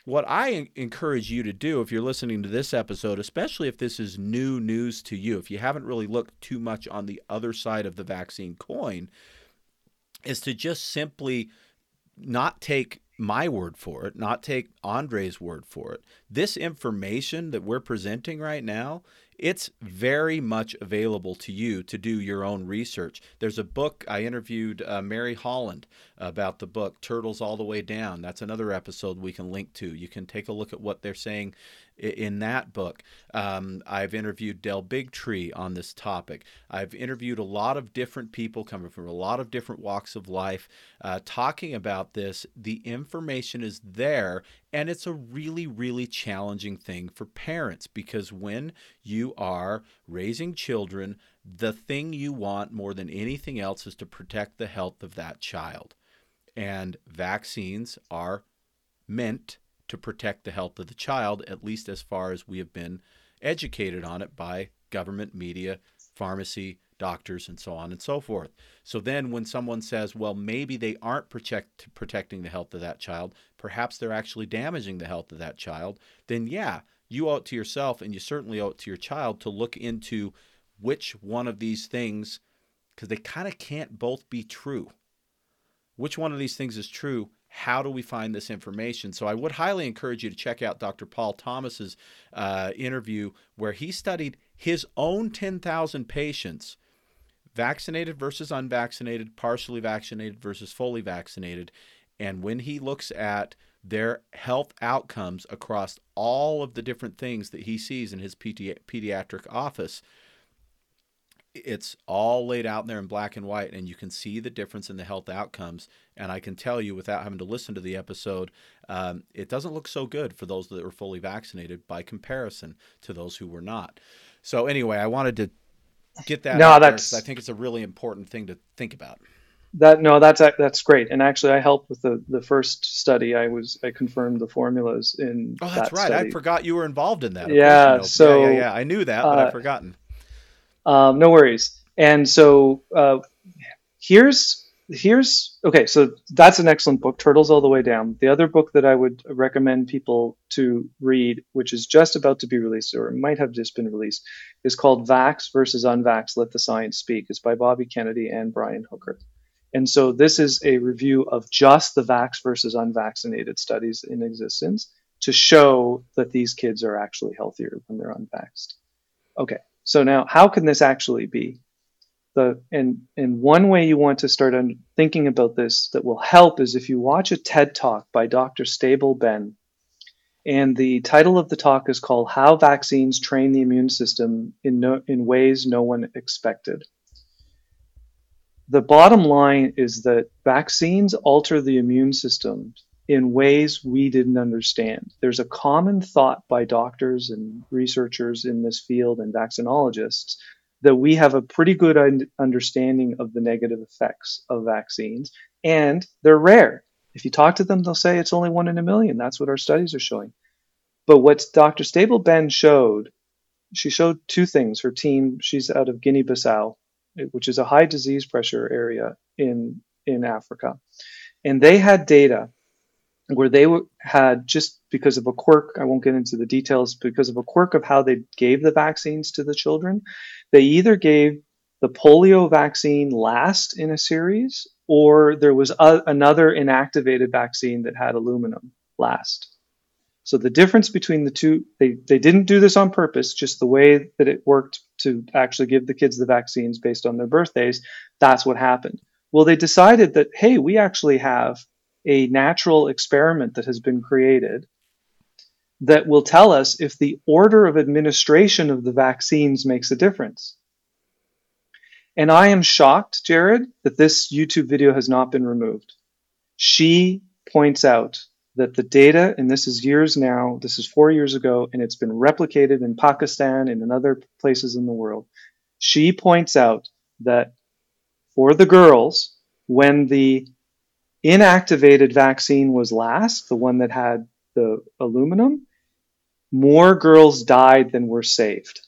what I encourage you to do if you're listening to this episode, especially if this is new news to you, if you haven't really looked too much on the other side of the vaccine coin, is to just simply not take my word for it, not take Andre's word for it. This information that we're presenting right now it's very much available to you to do your own research. There's a book I interviewed uh, Mary Holland about the book Turtles All the Way Down. That's another episode we can link to. You can take a look at what they're saying in that book. Um, I've interviewed Del Bigtree on this topic. I've interviewed a lot of different people coming from a lot of different walks of life uh, talking about this. The information is there, and it's a really, really challenging thing for parents because when you are raising children, the thing you want more than anything else is to protect the health of that child. And vaccines are meant to protect the health of the child, at least as far as we have been educated on it by government, media, pharmacy, doctors, and so on and so forth. So then, when someone says, well, maybe they aren't protect, protecting the health of that child, perhaps they're actually damaging the health of that child, then yeah, you owe it to yourself and you certainly owe it to your child to look into which one of these things, because they kind of can't both be true. Which one of these things is true how do we find this information? So I would highly encourage you to check out Dr. Paul Thomas's uh, interview where he studied his own 10,000 patients, vaccinated versus unvaccinated, partially vaccinated versus fully vaccinated. And when he looks at their health outcomes across all of the different things that he sees in his pedi- pediatric office, it's all laid out there in black and white and you can see the difference in the health outcomes and i can tell you without having to listen to the episode um, it doesn't look so good for those that were fully vaccinated by comparison to those who were not so anyway i wanted to get that. No, that's. I think it's a really important thing to think about. That no, that's that's great. And actually, I helped with the the first study. I was I confirmed the formulas in. Oh, that's that right. Study. I forgot you were involved in that. Yeah. you know. So yeah, yeah, yeah, I knew that, but uh, I've forgotten. Um, no worries. And so uh, here's here's okay. So that's an excellent book, Turtles All the Way Down. The other book that I would recommend people to read, which is just about to be released or might have just been released, is called Vax versus Unvax: Let the Science Speak. It's by Bobby Kennedy and Brian Hooker. And so this is a review of just the vax versus unvaccinated studies in existence to show that these kids are actually healthier when they're unvaxxed. Okay, so now how can this actually be? The and and one way you want to start un- thinking about this that will help is if you watch a TED talk by Dr. Stabell Benn, and the title of the talk is called "How Vaccines Train the Immune System in no, in Ways No One Expected." the bottom line is that vaccines alter the immune system in ways we didn't understand. There's a common thought by doctors and researchers in this field and vaccinologists that we have a pretty good un- understanding of the negative effects of vaccines, and they're rare. If you talk to them, they'll say it's only one in a million. That's what our studies are showing. But what Dr. Stabell Benn showed, she showed two things. Her team, she's out of Guinea Bissau, which is a high disease pressure area in in Africa, and they had data where they had just because of a quirk. I won't get into the details because of a quirk of how they gave the vaccines to the children. They either gave the polio vaccine last in a series, or there was a, another inactivated vaccine that had aluminum last. So the difference between the two, they, they didn't do this on purpose, just the way that it worked to actually give the kids the vaccines based on their birthdays, that's what happened. Well, they decided that, hey, we actually have a natural experiment that has been created that will tell us if the order of administration of the vaccines makes a difference. And I am shocked, Jared, that this YouTube video has not been removed. She points out that the data, and this is years now, this is four years ago, and it's been replicated in Pakistan and in other places in the world. She points out that for the girls, when the inactivated vaccine was last, the one that had the aluminum, more girls died than were saved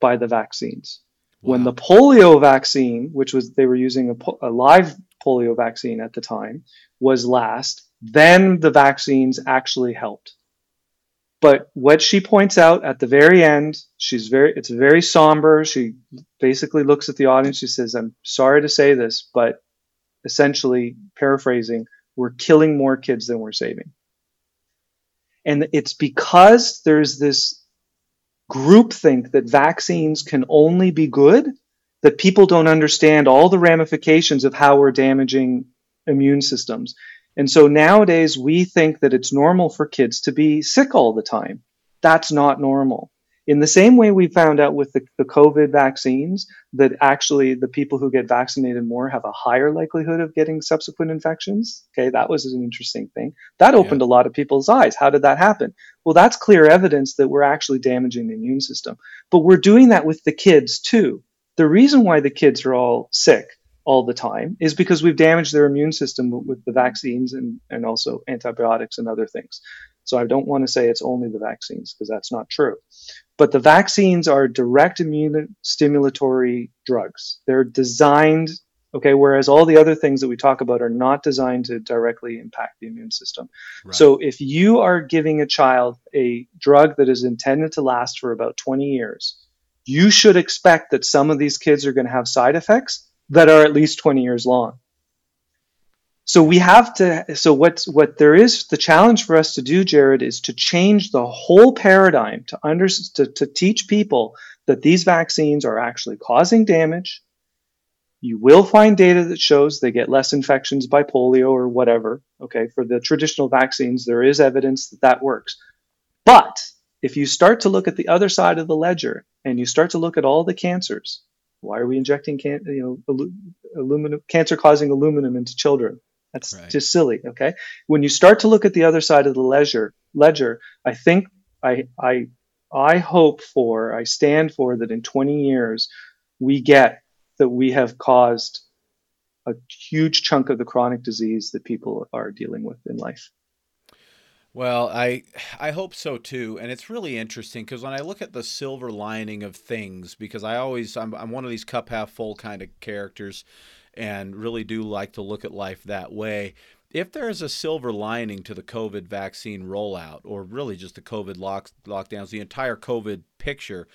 by the vaccines. Wow. When the polio vaccine, which was they were using a, a live polio vaccine at the time, was last, then the vaccines actually helped. But what she points out at the very end, she's very, it's very somber. She basically looks at the audience. She says, I'm sorry to say this, but essentially paraphrasing, we're killing more kids than we're saving. And it's because there's this groupthink that vaccines can only be good that people don't understand all the ramifications of how we're damaging immune systems. And so nowadays we think that it's normal for kids to be sick all the time. That's not normal. In the same way we found out with the, the COVID vaccines that actually the people who get vaccinated more have a higher likelihood of getting subsequent infections. Okay, that was an interesting thing. That opened yeah. a lot of people's eyes. How did that happen? Well, that's clear evidence that we're actually damaging the immune system. But we're doing that with the kids too. The reason why the kids are all sick all the time is because we've damaged their immune system with the vaccines and, and also antibiotics and other things. So I don't want to say it's only the vaccines because that's not true. But the vaccines are direct immune stimulatory drugs. They're designed, okay, whereas all the other things that we talk about are not designed to directly impact the immune system. Right. So if you are giving a child a drug that is intended to last for about 20 years, you should expect that some of these kids are going to have side effects that are at least 20 years long. So we have to, so what's, what there is, the challenge for us to do, Jared, is to change the whole paradigm to under, to, to teach people that these vaccines are actually causing damage. You will find data that shows they get less infections by polio or whatever. Okay. For the traditional vaccines, there is evidence that that works. But if you start to look at the other side of the ledger and you start to look at all the cancers, why are we injecting can, you know, aluminum, cancer-causing aluminum into children? That's right. just silly. Okay. When you start to look at the other side of the ledger, ledger, I think I, I, I hope for, I stand for that in 20 years, we get that we have caused a huge chunk of the chronic disease that people are dealing with in life. Well, I I hope so too, and it's really interesting because when I look at the silver lining of things, because I always I'm I'm one of these cup half full kind of characters, and really do like to look at life that way. If there is a silver lining to the COVID vaccine rollout, or really just the COVID lock, lockdowns, the entire COVID picture,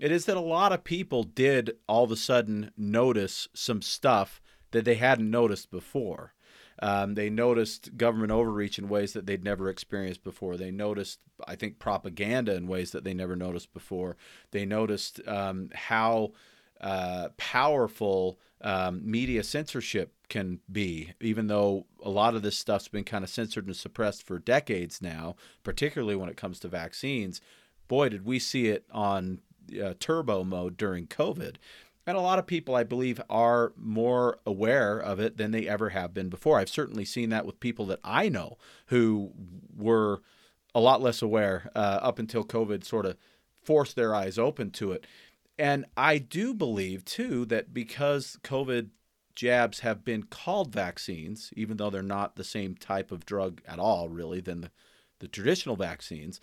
it is that a lot of people did all of a sudden notice some stuff that they hadn't noticed before. Um, they noticed government overreach in ways that they'd never experienced before. They noticed, I think, propaganda in ways that they never noticed before. They noticed um, how uh, powerful um, media censorship can be, even though a lot of this stuff's been kind of censored and suppressed for decades now, particularly when it comes to vaccines. Boy, did we see it on uh, turbo mode during COVID. And a lot of people, I believe, are more aware of it than they ever have been before. I've certainly seen that with people that I know who were a lot less aware uh, up until COVID sort of forced their eyes open to it. And I do believe, too, that because COVID jabs have been called vaccines, even though they're not the same type of drug at all, really, than the, the traditional vaccines,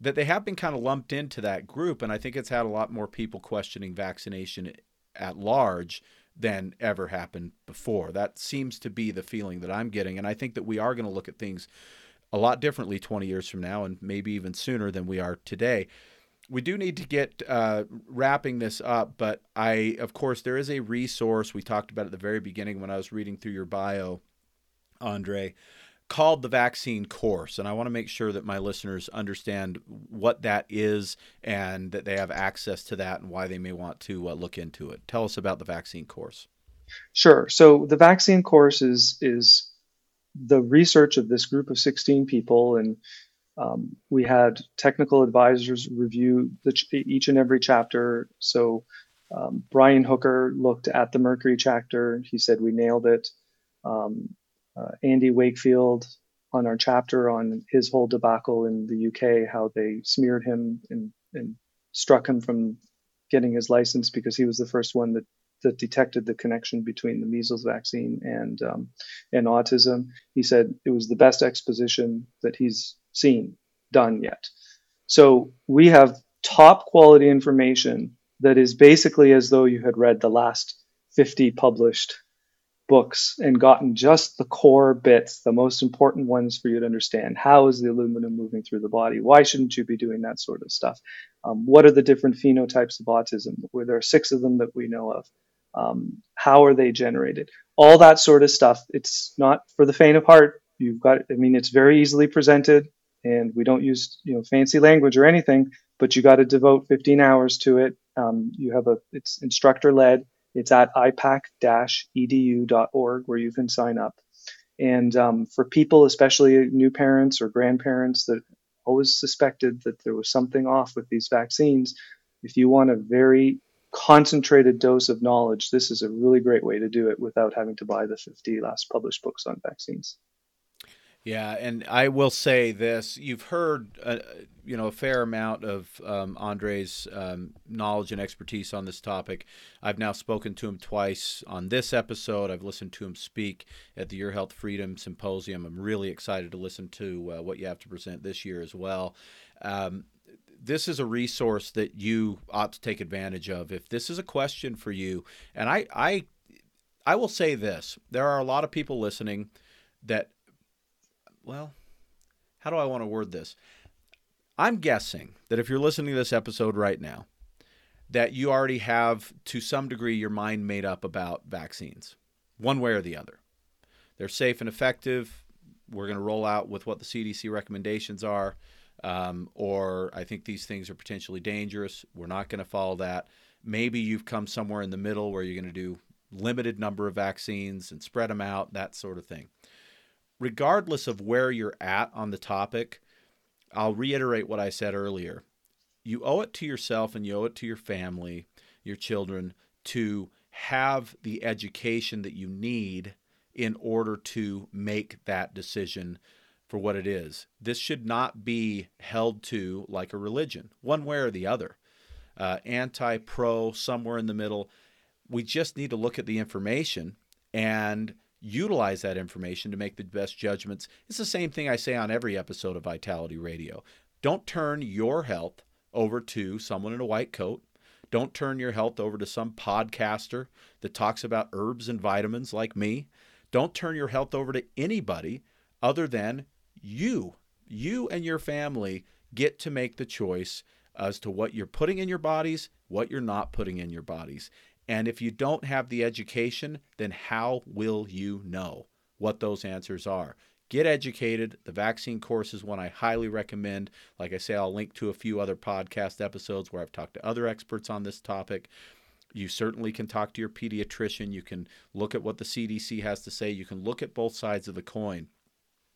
that they have been kind of lumped into that group. And I think it's had a lot more people questioning vaccination at large than ever happened before. That seems to be the feeling that I'm getting. And I think that we are going to look at things a lot differently 20 years from now and maybe even sooner than we are today. We do need to get uh, wrapping this up, but I, of course, there is a resource we talked about at the very beginning when I was reading through your bio, Andre, called the vaccine course. And I want to make sure that my listeners understand what that is and that they have access to that and why they may want to uh, look into it. Tell us about the vaccine course. Sure. So the vaccine course is, is the research of this group of 16 people. And um, we had technical advisors review the, each and every chapter. So um, Brian Hooker looked at the Mercury chapter. He said we nailed it. Um, uh, Andy Wakefield on our chapter on his whole debacle in the UK, how they smeared him and, and struck him from getting his license because he was the first one that that detected the connection between the measles vaccine and um, and autism. He said it was the best exposition that he's seen done yet. So we have top quality information that is basically as though you had read the last 50 published books and gotten just the core bits, the most important ones for you to understand. How is the aluminum moving through the body? Why shouldn't you be doing that sort of stuff? Um, what are the different phenotypes of autism? Where there are six of them that we know of. Um, how are they generated? All that sort of stuff. It's not for the faint of heart. You've got, I mean, it's very easily presented, and we don't use you know fancy language or anything. But you got to devote 15 hours to it. Um, you have a, it's instructor led it's at ipak-edu.org where you can sign up. And um, for people, especially new parents or grandparents that always suspected that there was something off with these vaccines, if you want a very concentrated dose of knowledge, this is a really great way to do it without having to buy the 50 last published books on vaccines. Yeah, and I will say this: you've heard, uh, you know, a fair amount of um, Andre's um, knowledge and expertise on this topic. I've now spoken to him twice on this episode. I've listened to him speak at the Your Health Freedom Symposium. I'm really excited to listen to uh, what you have to present this year as well. Um, this is a resource that you ought to take advantage of. If this is a question for you, and I, I, I will say this: there are a lot of people listening that well, how do I want to word this? I'm guessing that if you're listening to this episode right now, that you already have to some degree your mind made up about vaccines, one way or the other. They're safe and effective. We're going to roll out with what the CDC recommendations are. Um, or I think these things are potentially dangerous. We're not going to follow that. Maybe you've come somewhere in the middle where you're going to do limited number of vaccines and spread them out, that sort of thing regardless of where you're at on the topic, I'll reiterate what I said earlier. You owe it to yourself and you owe it to your family, your children, to have the education that you need in order to make that decision for what it is. This should not be held to like a religion, one way or the other. uh, anti, pro, somewhere in the middle. We just need to look at the information and utilize that information to make the best judgments. It's the same thing I say on every episode of Vitality Radio. Don't turn your health over to someone in a white coat. Don't turn your health over to some podcaster that talks about herbs and vitamins like me. Don't turn your health over to anybody other than you. You and your family get to make the choice as to what you're putting in your bodies, what you're not putting in your bodies. And if you don't have the education, then how will you know what those answers are? Get educated. The vaccine course is one I highly recommend. Like I say, I'll link to a few other podcast episodes where I've talked to other experts on this topic. You certainly can talk to your pediatrician. You can look at what the CDC has to say. You can look at both sides of the coin.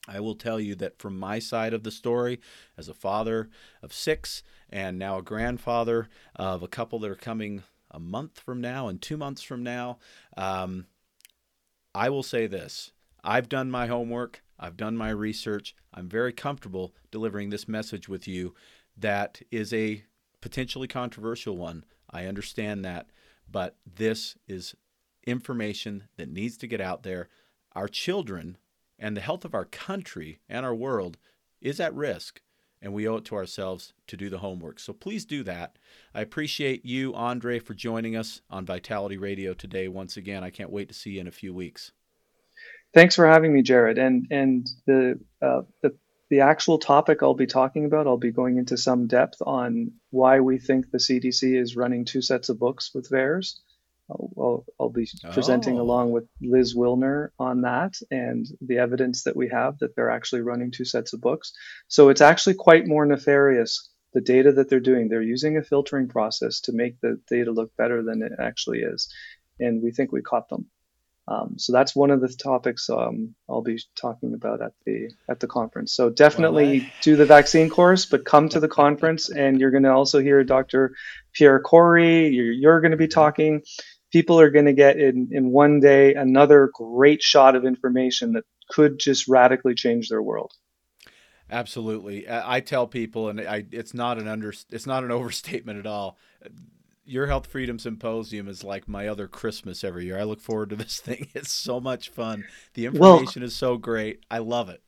I will tell you that from my side of the story, as a father of six and now a grandfather of a couple that are coming a month from now and two months from now, um, I will say this I've done my homework, I've done my research, I'm very comfortable delivering this message with you that is a potentially controversial one. I understand that, but this is information that needs to get out there. Our children and the health of our country and our world is at risk, and we owe it to ourselves to do the homework. So please do that. I appreciate you, Andre, for joining us on Vitality Radio today once again. I can't wait to see you in a few weeks. Thanks for having me, Jared. And and the uh, the the actual topic I'll be talking about, I'll be going into some depth on why we think the CDC is running two sets of books with VAERS. I'll, I'll, be presenting oh. along with Liz Willner on that and the evidence that we have that they're actually running two sets of books. So it's actually quite more nefarious. The data that they're doing, they're using a filtering process to make the data look better than it actually is. And we think we caught them. Um, so that's one of the topics um, I'll be talking about at the at the conference. So definitely well, I... do the vaccine course, but come to the conference, and you're going to also hear Dr. Pierre Kory. You're, you're going to be talking. People are going to get in in one day another great shot of information that could just radically change their world. Absolutely, uh, I tell people, and I, it's not an under, it's not an overstatement at all your Health Freedom Symposium is like my other Christmas every year. I look forward to this thing. It's so much fun. The information well, is so great. I love it.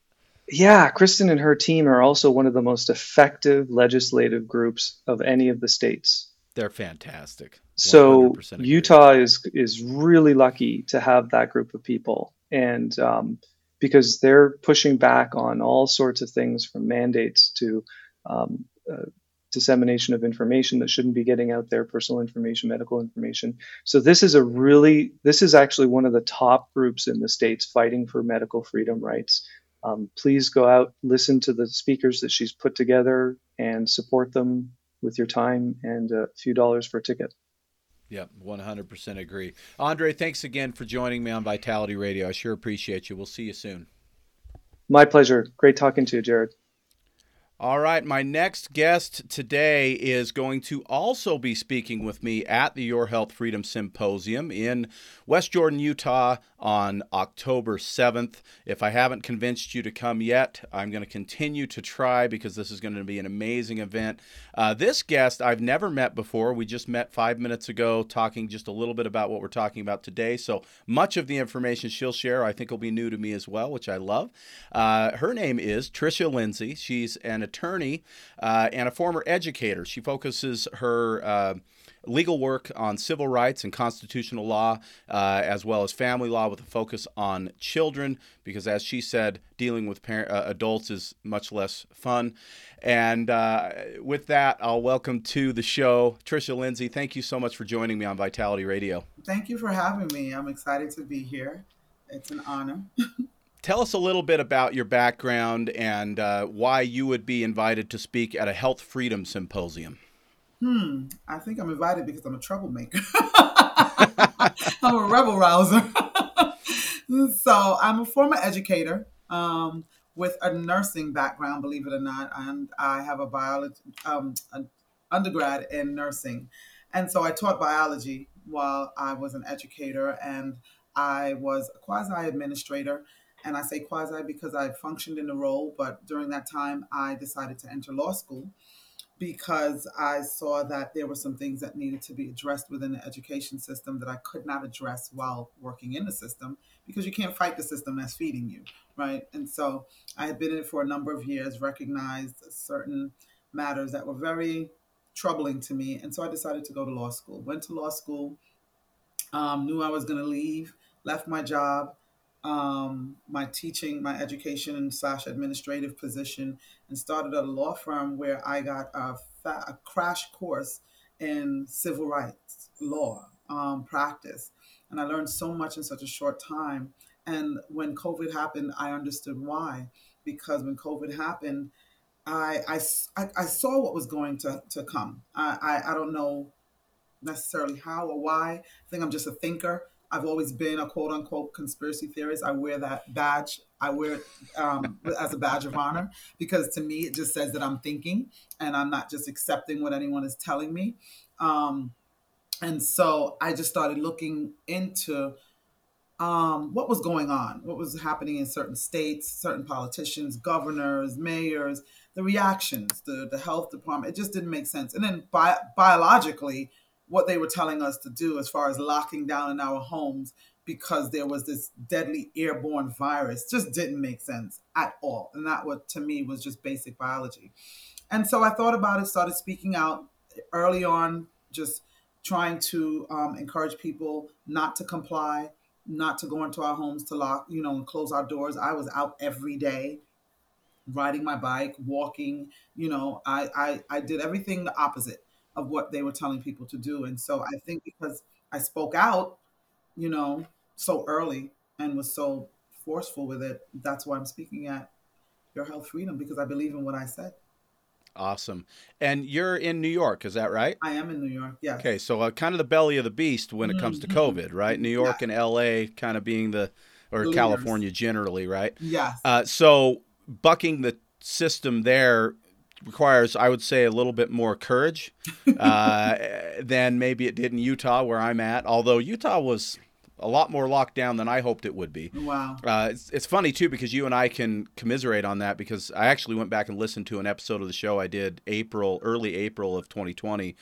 Yeah, Kristen and her team are also one of the most effective legislative groups of any of the states. They're fantastic. So Utah is is really lucky to have that group of people, and um, because they're pushing back on all sorts of things from mandates to um, uh, dissemination of information that shouldn't be getting out there, personal information, medical information. So this is a really, this is actually one of the top groups in the states fighting for medical freedom rights. Um, please go out, listen to the speakers that she's put together, and support them with your time and a few dollars for a ticket. Yep, 100% agree. Andre, thanks again for joining me on Vitality Radio. I sure appreciate you. We'll see you soon. My pleasure. Great talking to you, Jared. All right, my next guest today is going to also be speaking with me at the Your Health Freedom Symposium in West Jordan, Utah on October 7th. If I haven't convinced you to come yet, I'm going to continue to try because this is going to be an amazing event. Uh, this guest I've never met before. We just met five minutes ago talking just a little bit about what we're talking about today. So much of the information she'll share I think will be new to me as well, which I love. Uh, her name is Tricia Lindsay. She's an attorney uh, and a former educator. She focuses her uh, legal work on civil rights and constitutional law, uh, as well as family law, with a focus on children, because as she said, dealing with parent, uh, adults is much less fun. And uh, with that, I'll welcome to the show Tricia Lindsay. Thank you so much for joining me on Vitality Radio. Thank you for having me. I'm excited to be here. It's an honor. Tell us a little bit about your background and uh, why you would be invited to speak at a health freedom symposium. Hmm, I think I'm invited because I'm a troublemaker. I'm a rebel rouser. so I'm a former educator um, with a nursing background, believe it or not, and I have a biology um, an undergrad in nursing, and so I taught biology while I was an educator, and I was a quasi administrator. And I say quasi because I functioned in the role, but during that time I decided to enter law school because I saw that there were some things that needed to be addressed within the education system that I could not address while working in the system because you can't fight the system that's feeding you, right? And so I had been in it for a number of years, recognized certain matters that were very troubling to me. And so I decided to go to law school. Went to law school, um, knew I was going to leave, left my job, um, my teaching, my education slash administrative position, and started a law firm where I got a, fa- a crash course in civil rights law um, practice. And I learned so much in such a short time. And when COVID happened, I understood why. Because when COVID happened, I, I, I saw what was going to, to come. I, I, I don't know necessarily how or why. I think I'm just a thinker. I've always been a quote unquote conspiracy theorist. I wear that badge. I wear it um, as a badge of honor because to me, it just says that I'm thinking and I'm not just accepting what anyone is telling me. Um, and so I just started looking into um, what was going on, what was happening in certain states, certain politicians, governors, mayors, the reactions, the, the health department. It just didn't make sense. And then bi- biologically, what they were telling us to do as far as locking down in our homes because there was this deadly airborne virus just didn't make sense at all. And that what to me was just basic biology. And so I thought about it, started speaking out early on, just trying to um, encourage people not to comply, not to go into our homes to lock, you know, and close our doors. I was out every day riding my bike, walking, you know, I, I, I did everything the opposite of what they were telling people to do. And so I think because I spoke out, you know, so early and was so forceful with it, that's why I'm speaking at Your Health Freedom because I believe in what I said. Awesome. And you're in New York, is that right? I am in New York, yes. Okay, so uh, kind of the belly of the beast when it comes to Mm-hmm. COVID, right? New York Yeah. and LA kind of being the, or Leaders. California generally, right? Yes. Uh, so bucking the system there requires, I would say, a little bit more courage uh, than maybe it did in Utah, where I'm at. Although Utah was a lot more locked down than I hoped it would be. wow. Uh, it's, it's funny too because you and I can commiserate on that because I actually went back and listened to an episode of the show I did April, early April of 2020,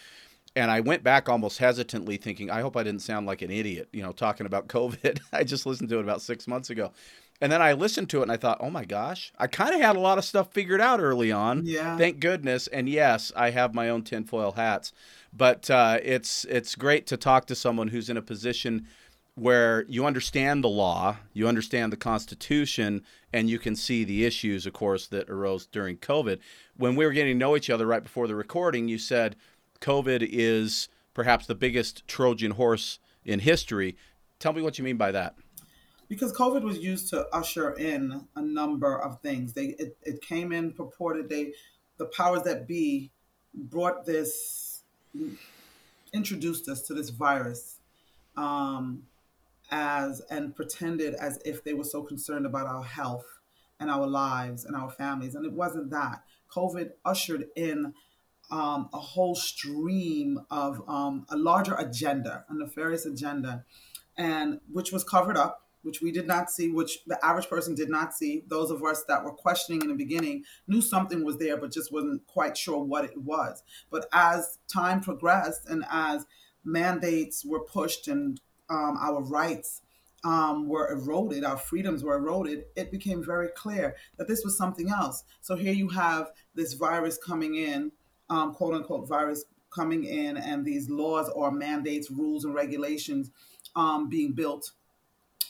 and I went back almost hesitantly, thinking I hope I didn't sound like an idiot, you know, talking about COVID. I just listened to it about six months ago, and then I listened to it and I thought, oh my gosh, I kind of had a lot of stuff figured out early on. Yeah. Thank goodness. And yes, I have my own tinfoil hats, but uh, it's it's great to talk to someone who's in a position where you understand the law, you understand the Constitution, and you can see the issues, of course, that arose during COVID. When we were getting to know each other right before the recording, you said COVID is perhaps the biggest Trojan horse in history. Tell me what you mean by that. Because COVID was used to usher in a number of things. They it, it came in purported they the powers that be brought this introduced us to this virus um, as and pretended as if they were so concerned about our health and our lives and our families, and it wasn't that. COVID ushered in um, a whole stream of um, a larger agenda, a nefarious agenda, and which was covered up, which we did not see, which the average person did not see. Those of us that were questioning in the beginning knew something was there, but just wasn't quite sure what it was. But as time progressed and as mandates were pushed and um, our rights um, were eroded, our freedoms were eroded, it became very clear that this was something else. So here you have this virus coming in, um, quote unquote virus coming in, and these laws or mandates, rules, and regulations um, being built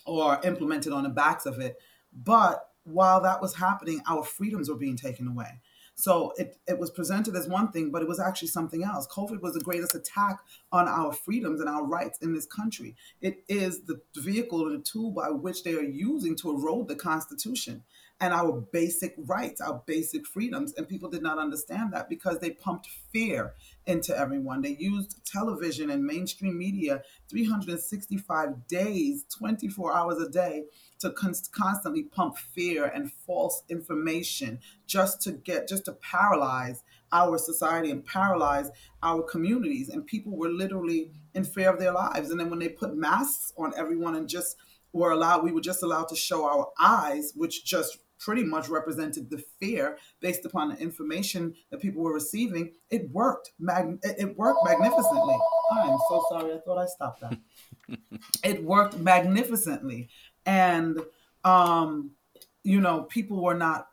or implemented on the backs of it. But while that was happening, our freedoms were being taken away. So it, it was presented as one thing, but it was actually something else. COVID was the greatest attack on our freedoms and our rights in this country. It is the vehicle and the tool by which they are using to erode the Constitution and our basic rights, our basic freedoms. And people did not understand that because they pumped fear into everyone. They used television and mainstream media 365 days, 24 hours a day to con- constantly pump fear and false information just to get, just to paralyze our society and paralyze our communities. And people were literally in fear of their lives. And then when they put masks on everyone and just were allowed, we were just allowed to show our eyes, which just pretty much represented the fear based upon the information that people were receiving. It worked. Mag- it worked magnificently. I am so sorry. I thought I stopped that. it worked magnificently, and um, you know, people were not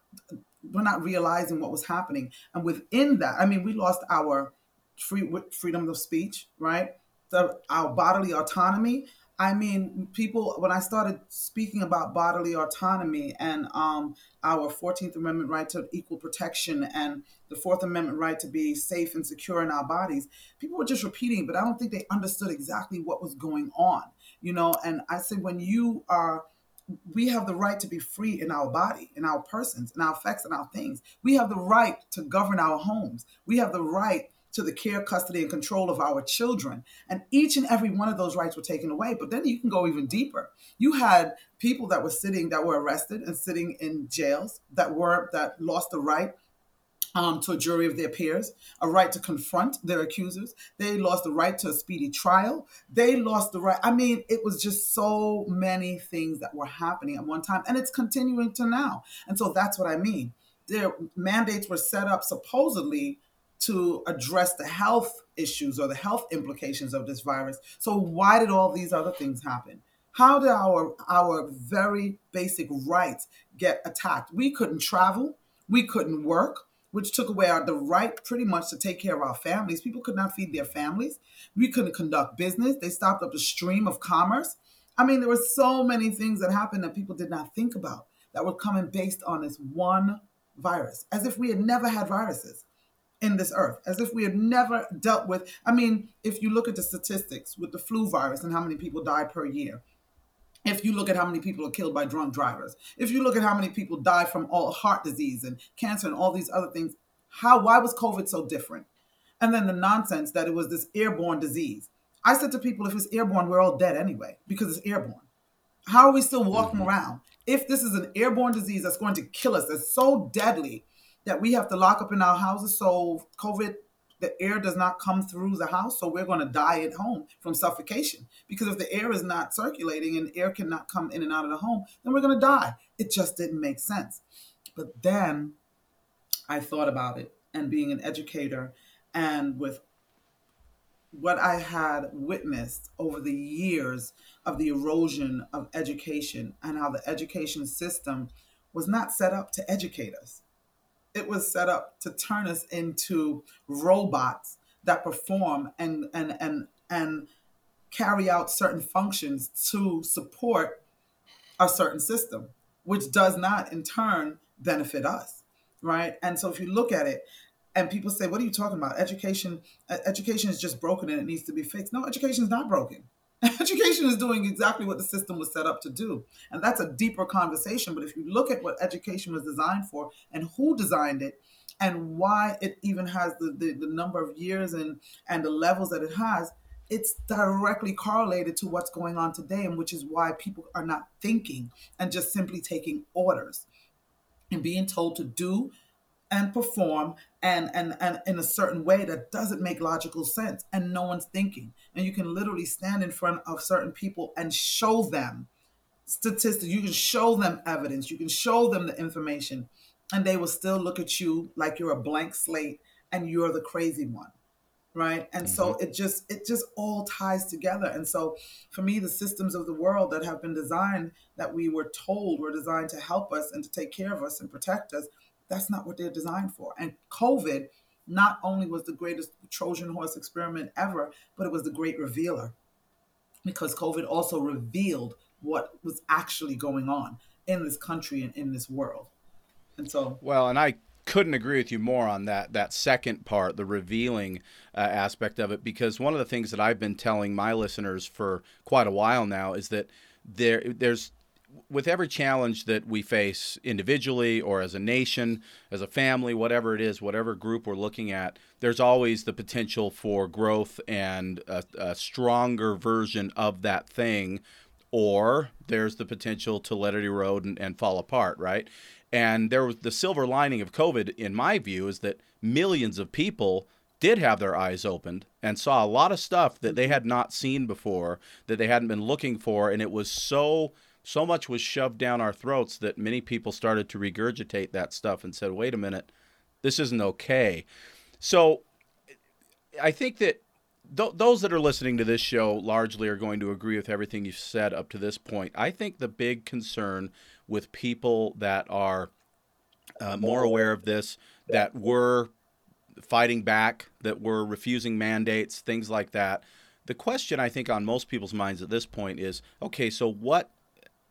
were not realizing what was happening. And within that, I mean, we lost our free freedom of speech, right? The, our bodily autonomy. I mean, people, when I started speaking about bodily autonomy and um, our 14th Amendment right to equal protection and the Fourth Amendment right to be safe and secure in our bodies, people were just repeating, but I don't think they understood exactly what was going on, you know. And I said, when you are, we have the right to be free in our body, in our persons, in our effects, and our things. We have the right to govern our homes. We have the right to the care, custody, and control of our children. And each and every one of those rights were taken away. But then you can go even deeper. You had people that were sitting, that were arrested and sitting in jails that were that lost the right um, to a jury of their peers, a right to confront their accusers. They lost the right to a speedy trial. They lost the right. I mean, it was just so many things that were happening at one time, and it's continuing to now. And so that's what I mean. Their mandates were set up supposedly to address the health issues or the health implications of this virus. So why did all these other things happen? How did our our very basic rights get attacked? We couldn't travel, we couldn't work, which took away our the right pretty much to take care of our families. People could not feed their families. We couldn't conduct business. They stopped up the stream of commerce. I mean, there were so many things that happened that people did not think about that were coming based on this one virus, as if we had never had viruses in this earth, as if we had never dealt with. I mean, if you look at the statistics with the flu virus and how many people die per year, if you look at how many people are killed by drunk drivers, if you look at how many people die from all heart disease and cancer and all these other things, how why was COVID so different? And then the nonsense that it was this airborne disease. I said to people, if it's airborne, we're all dead anyway because it's airborne. How are we still walking mm-hmm. around? If this is an airborne disease that's going to kill us, that's so deadly that we have to lock up in our houses so COVID, the air does not come through the house. So we're going to die at home from suffocation. Because if the air is not circulating and air cannot come in and out of the home, then we're going to die. It just didn't make sense. But then I thought about it and being an educator and with what I had witnessed over the years of the erosion of education and how the education system was not set up to educate us it was set up to turn us into robots that perform and and and and carry out certain functions to support a certain system which does not in turn benefit us right? And so if you look at it and people say what are you talking about? Education education is just broken and it needs to be fixed. No education is not broken education is doing exactly what the system was set up to do. And that's a deeper conversation. But if you look at what education was designed for and who designed it and why it even has the, the, the number of years and, and the levels that it has, it's directly correlated to what's going on today, and which is why people are not thinking and just simply taking orders and being told to do and perform and, and and in a certain way that doesn't make logical sense and no one's thinking. And you can literally stand in front of certain people and show them statistics. You can show them evidence. You can show them the information and they will still look at you like you're a blank slate and you're the crazy one right? And mm-hmm. so it just it just all ties together. And so for me the systems of the world that have been designed that we were told were designed to help us and to take care of us and protect us that's not what they're designed for. And COVID not only was the greatest Trojan horse experiment ever, but it was the great revealer because COVID also revealed what was actually going on in this country and in this world. And so, well, and I couldn't agree with you more on that that second part, the revealing uh, aspect of it, because one of the things that I've been telling my listeners for quite a while now is that there there's with every challenge that we face individually or as a nation, as a family, whatever it is, whatever group we're looking at, there's always the potential for growth and a, a stronger version of that thing, or there's the potential to let it erode and, and fall apart, right? And there was the silver lining of COVID, in my view, is that millions of people did have their eyes opened and saw a lot of stuff that they had not seen before, that they hadn't been looking for, and it was so so much was shoved down our throats that many people started to regurgitate that stuff and said, wait a minute, this isn't okay. So I think that th- those that are listening to this show largely are going to agree with everything you've said up to this point. I think the big concern with people that are uh, more aware of this, that were fighting back, that were refusing mandates, things like that. The question I think on most people's minds at this point is, okay, so what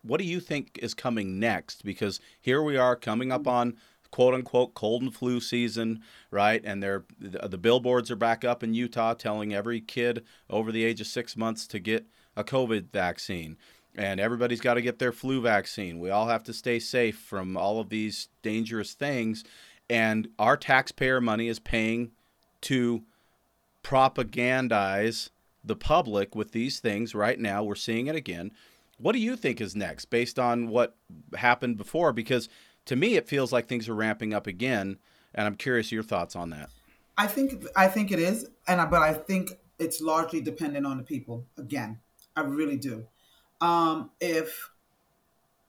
what do you think is coming next? Because here we are coming up on quote unquote cold and flu season, right? And they're the billboards are back up in Utah telling every kid over the age of six months to get a COVID vaccine. And everybody's got to get their flu vaccine. We all have to stay safe from all of these dangerous things. And our taxpayer money is paying to propagandize the public with these things right now. We're seeing it again. What do you think is next based on what happened before? Because to me, it feels like things are ramping up again, and I'm curious your thoughts on that. I think I think it is, and I, but I think it's largely dependent on the people. Again, I really do. Um, if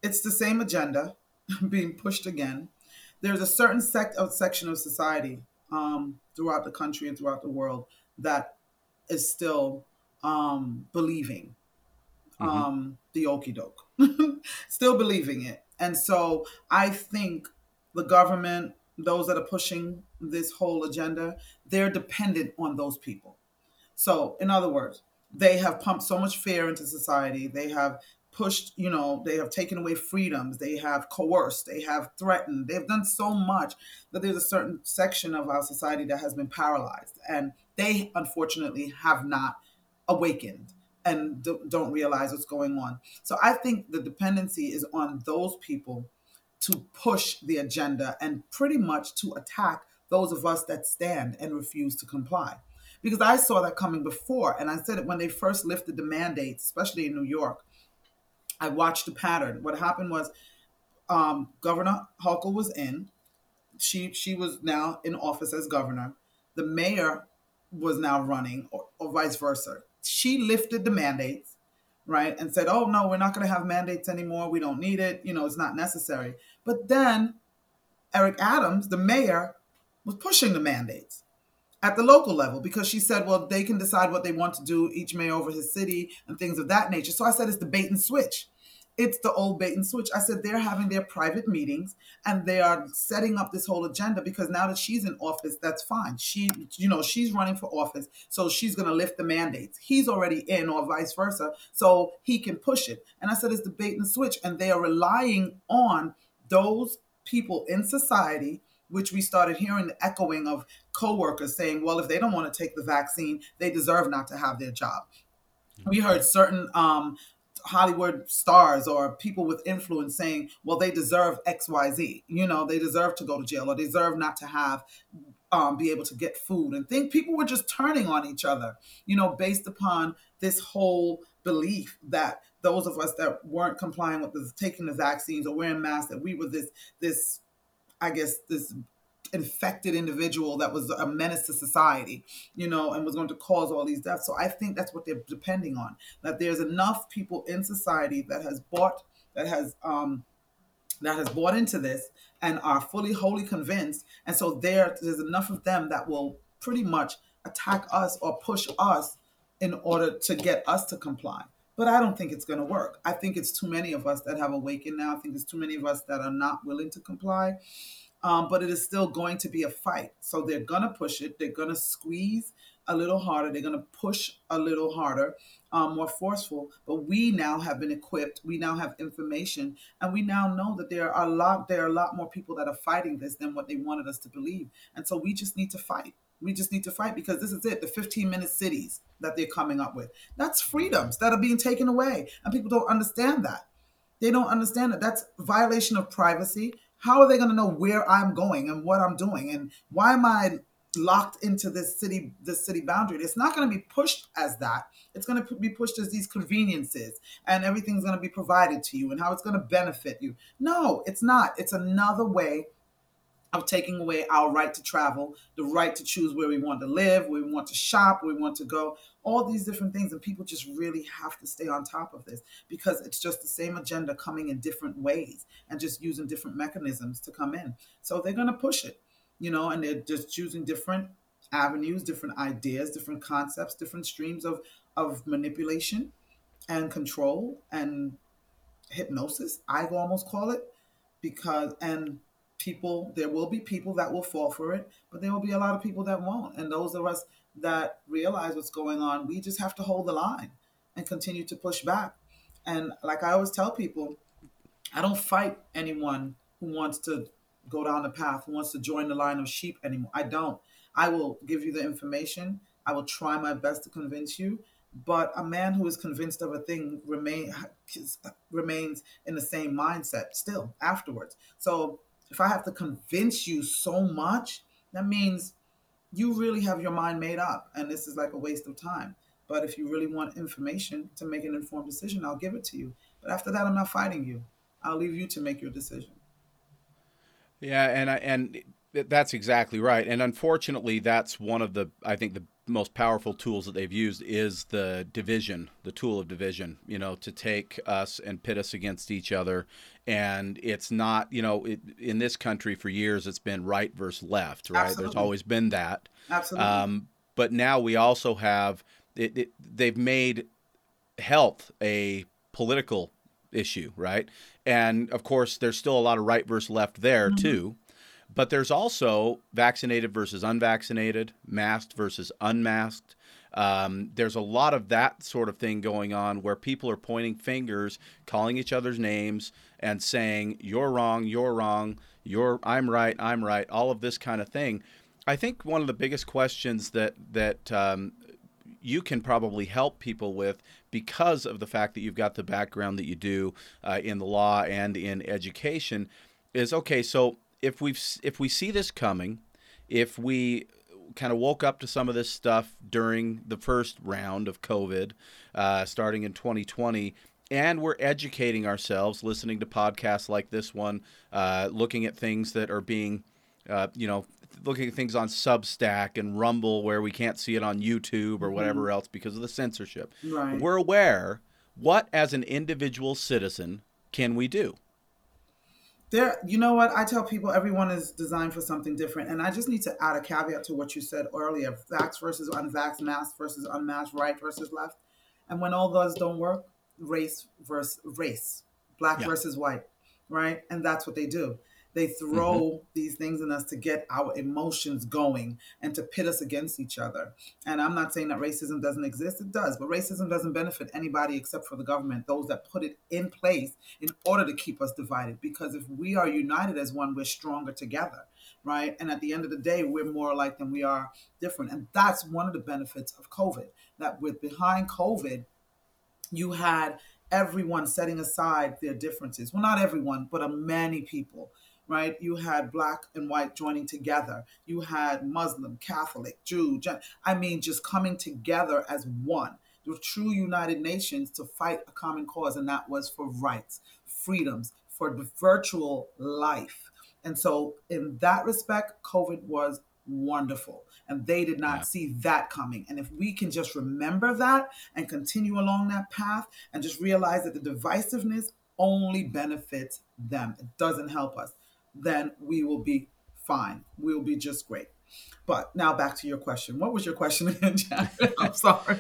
it's the same agenda being pushed again, there's a certain sect of section of society um, throughout the country and throughout the world that is still um, believing mm-hmm. um, the okey doke, still believing it. And so I think the government, those that are pushing this whole agenda, they're dependent on those people. So, in other words, they have pumped so much fear into society. They have pushed, you know, they have taken away freedoms. They have coerced. They have threatened. They've done so much that there's a certain section of our society that has been paralyzed. And they, unfortunately, have not awakened and don't realize what's going on. So I think the dependency is on those people to push the agenda and pretty much to attack those of us that stand and refuse to comply. Because I saw that coming before, and I said it when they first lifted the mandates, especially in New York. I watched the pattern. What happened was um, Governor Hochul was in. She she was now in office as governor. The mayor was now running, or, or vice versa she lifted the mandates, right, and said, "Oh no, we're not going to have mandates anymore. We don't need it. You know, it's not necessary." But then Eric Adams, the mayor, was pushing the mandates at the local level because she said, well, they can decide what they want to do, each mayor over his city and things of that nature. So I said, it's the bait and switch it's the old bait and switch. I said they're having their private meetings and they are setting up this whole agenda because now that she's in office, that's fine. She, you know, she's running for office, so she's going to lift the mandates. He's already in, or vice versa, so he can push it. And I said it's the bait and switch, and they are relying on those people in society which we started hearing the echoing of coworkers saying, well, if they don't want to take the vaccine, they deserve not to have their job. We heard certain um, Hollywood stars or people with influence saying, well, they deserve XYZ. You know, they deserve to go to jail or deserve not to have um, be able to get food and think people were just turning on each other, you know, based upon this whole belief that those of us that weren't complying with the, taking the vaccines or wearing masks, that we were this, this, I guess, this infected individual that was a menace to society, you know, and was going to cause all these deaths. So I think that's what they're depending on. That there's enough people in society that has bought, that has um, that has bought into this and are fully wholly convinced. And so there, there's enough of them that will pretty much attack us or push us in order to get us to comply. But I don't think it's going to work. I think it's too many of us that have awakened now. I think it's too many of us that are not willing to comply um, but it is still going to be a fight. So they're going to push it. They're going to squeeze a little harder. They're going to push a little harder, um, more forceful. But we now have been equipped. We now have information, and we now know that there are a lot. There are a lot more people that are fighting this than what they wanted us to believe. And so we just need to fight. We just need to fight because this is it. The 15 minute cities that they're coming up with. That's freedoms that are being taken away, and people don't understand that. They don't understand that. That's violation of privacy how are they going to know where I'm going and what I'm doing? And why am I locked into this city this city boundary? It's not going to be pushed as that. It's going to be pushed as these conveniences and everything's going to be provided to you and how it's going to benefit you. No it's not. It's another way of taking away our right to travel the right to choose where we want to live where we want to shop where we want to go all these different things. And people just really have to stay on top of this because it's just the same agenda coming in different ways and just using different mechanisms to come in. So they're going to push it, you know, and they're just choosing different avenues, different ideas, different concepts, different streams of, of manipulation and control and hypnosis, I almost call it, because, and people, there will be people that will fall for it, but there will be a lot of people that won't. And those of us that realize what's going on, we just have to hold the line and continue to push back. And like I always tell people, I don't fight anyone who wants to go down the path, who wants to join the line of sheep anymore. I don't. I will give you the information. I will try my best to convince you. But a man who is convinced of a thing remain remains in the same mindset still afterwards. So if I have to convince you so much, that means you really have your mind made up, and this is like a waste of time. But if you really want information to make an informed decision, I'll give it to you. But after that, I'm not fighting you. I'll leave you to make your decision. Yeah, and I, and that's exactly right. And unfortunately, that's one of the I think the most powerful tools that they've used is the division, the tool of division, you know, to take us and pit us against each other. And it's not, you know, it, in this country for years, it's been right versus left, right? Absolutely. There's always been that. Absolutely. Um, but now we also have, it, it, they've made health a political issue, right? And of course, there's still a lot of right versus left there, mm-hmm. too. But there's also vaccinated versus unvaccinated, masked versus unmasked. Um, there's a lot of that sort of thing going on where people are pointing fingers, calling each other's names, and saying, You're wrong, you're wrong, you're I'm right, I'm right, all of this kind of thing. I think one of the biggest questions that that um, you can probably help people with because of the fact that you've got the background that you do uh, in the law and in education is okay so if we if we see this coming, if we kind of woke up to some of this stuff during the first round of COVID, uh, starting in 2020, and we're educating ourselves, listening to podcasts like this one, uh, looking at things that are being, uh, you know, looking at things on Substack and Rumble where we can't see it on YouTube or whatever mm-hmm. else because of the censorship. Right. We're aware. What, as an individual citizen, can we do? There you know what? I tell people everyone is designed for something different and i just need to add a caveat to what you said earlier vax versus unvax mask versus unmasked right versus left. And when all those don't work race versus race black yeah. versus white right? And that's what they do they throw mm-hmm. these things in us to get our emotions going and to pit us against each other. And I'm not saying that racism doesn't exist, it does, but racism doesn't benefit anybody except for the government, those that put it in place in order to keep us divided. Because if we are united as one, we're stronger together, right? And at the end of the day, we're more alike than we are different. And that's one of the benefits of COVID, that with behind COVID, you had everyone setting aside their differences. Well, not everyone, but a many people right? You had black and white joining together. You had Muslim, Catholic, Jew, I mean, just coming together as one. The true United Nations to fight a common cause, and that was for rights, freedoms, for the virtual life. And so, in that respect, COVID was wonderful. And they did not yeah. see that coming. And if we can just remember that and continue along that path and just realize that the divisiveness only benefits them, it doesn't help us then we will be fine. We'll be just great. But now back to your question. What was your question again, Jack? I'm sorry.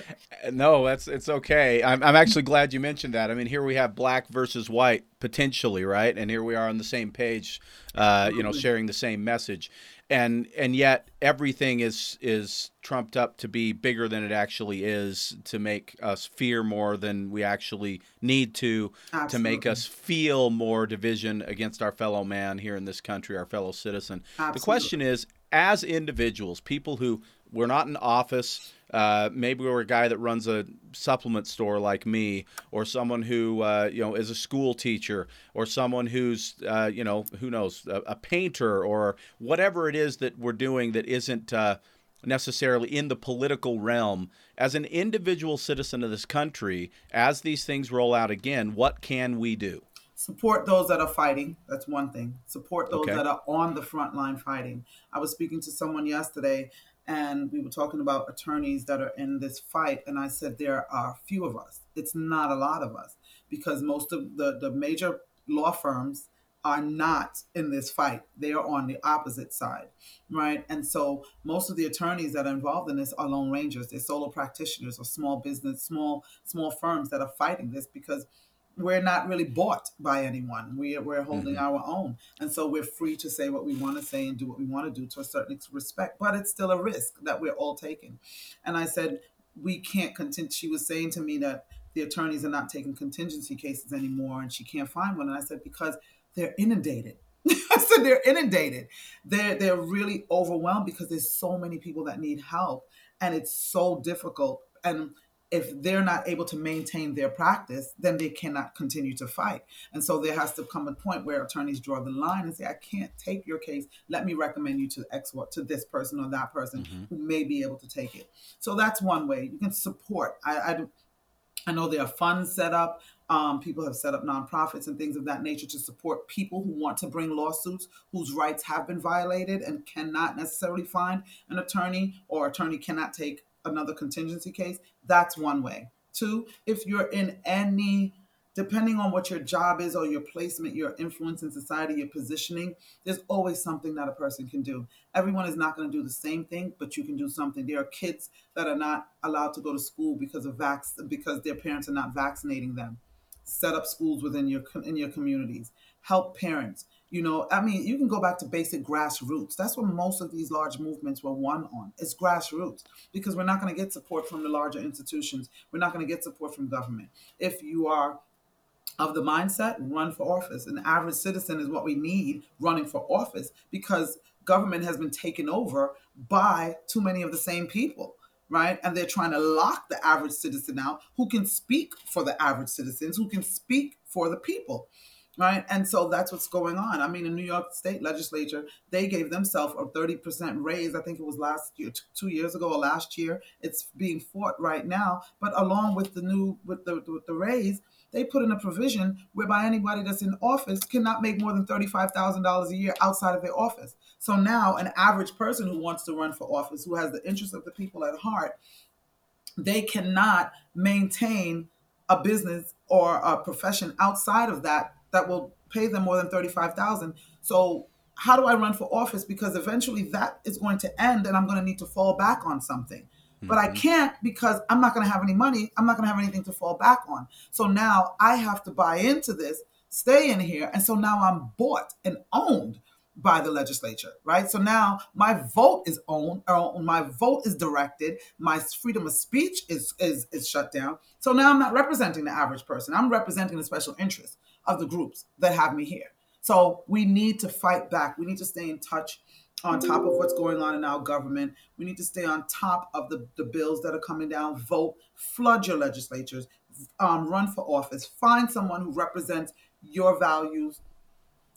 no, that's it's okay. I'm I'm actually glad you mentioned that. I mean, here we have black versus white potentially, right? And here we are on the same page, uh, you know, sharing the same message and and yet everything is is trumped up to be bigger than it actually is to make us fear more than we actually need to Absolutely. to make us feel more division against our fellow man here in this country our fellow citizen Absolutely. the question is as individuals people who we're not in office uh, maybe we're a guy that runs a supplement store like me, or someone who uh, you know is a school teacher, or someone who's uh, you know who knows a, a, painter, or whatever it is that we're doing that isn't uh, necessarily in the political realm. As an individual citizen of this country, as these things roll out again, what can we do? Support those that are fighting. That's one thing. Support those okay. that are on the front line fighting. I was speaking to someone yesterday and we were talking about attorneys that are in this fight and i said there are few of us it's not a lot of us because most of the, the major law firms are not in this fight. They are on the opposite side, right? And so most of the attorneys that are involved in this are lone rangers, they're solo practitioners or small business, small small firms that are fighting this because we're not really bought by anyone. We, we're holding mm-hmm. our own. And so we're free to say what we want to say and do what we want to do to a certain respect, but it's still a risk that we're all taking. And I said, we can't continue. She was saying to me that the attorneys are not taking contingency cases anymore and she can't find one. And I said, because they're inundated. I said they're inundated. They're they're really overwhelmed because there's so many people that need help and it's so difficult. And if they're not able to maintain their practice, then they cannot continue to fight. And so there has to come a point where attorneys draw the line and say, I can't take your case. Let me recommend you to X to this person or that person mm-hmm. who may be able to take it. So that's one way. You can support. I, I, I know there are funds set up. Um, people have set up nonprofits and things of that nature to support people who want to bring lawsuits whose rights have been violated and cannot necessarily find an attorney or attorney cannot take another contingency case. That's one way. Two, if you're in any depending on what your job is or your placement, your influence in society, your positioning, there's always something that a person can do. Everyone is not going to do the same thing, but you can do something. There are kids that are not allowed to go to school because of vac- because their parents are not vaccinating them. Set up schools within your in your communities. Help parents. You know, I mean, you can go back to basic grassroots. That's what most of these large movements were won on. It's grassroots because we're not going to get support from the larger institutions. We're not going to get support from government. If you are of the mindset, run for office. An average citizen is what we need running for office because government has been taken over by too many of the same people right? And they're trying to lock the average citizen out who can speak for the average citizens, who can speak for the people right? And so that's what's going on. I mean, in New York State Legislature, they gave themselves a 30% raise. I think it was last year, two years ago or last year. It's being fought right now. But along with the new, with the, with the raise, they put in a provision whereby anybody that's in office cannot make more than $35,000 a year outside of their office. So now an average person who wants to run for office, who has the interest of the people at heart, they cannot maintain a business or a profession outside of that that will pay them more than 35,000. So how do I run for office? Because eventually that is going to end and I'm going to need to fall back on something. Mm-hmm. But I mm-hmm. can't because I'm not going to have any money. I'm not going to have anything to fall back on. So now I have to buy into this, stay in here. And so now I'm bought and owned by the legislature, right? So now my vote is owned, or my vote is directed, my freedom of speech is, is is shut down. So now I'm not representing the average person. I'm representing the special interest of the groups that have me here. So we need to fight back. We need to stay in touch on top of what's going on in our government. We need to stay on top of the, the bills that are coming down. Vote, flood your legislatures, um, run for office, find someone who represents your values,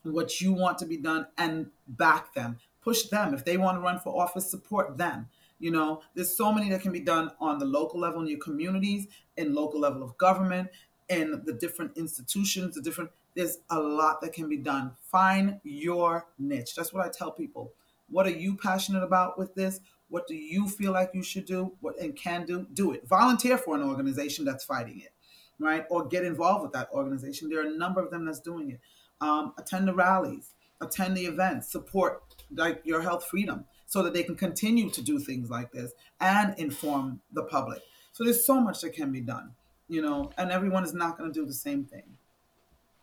what you want to be done, and back them. Push them. If they want to run for office, support them. You know, there's so many that can be done on the local level in your communities, in local level of government, and the different institutions, the different there's a lot that can be done. Find your niche. That's what I tell people. What are you passionate about with this? What do you feel like you should do? What and can do? Do it. Volunteer for an organization that's fighting it, right? Or get involved with that organization. There are a number of them that's doing it. Um, attend the rallies, attend the events, support like your health freedom, so that they can continue to do things like this and inform the public. So there's so much that can be done you know, and everyone is not going to do the same thing.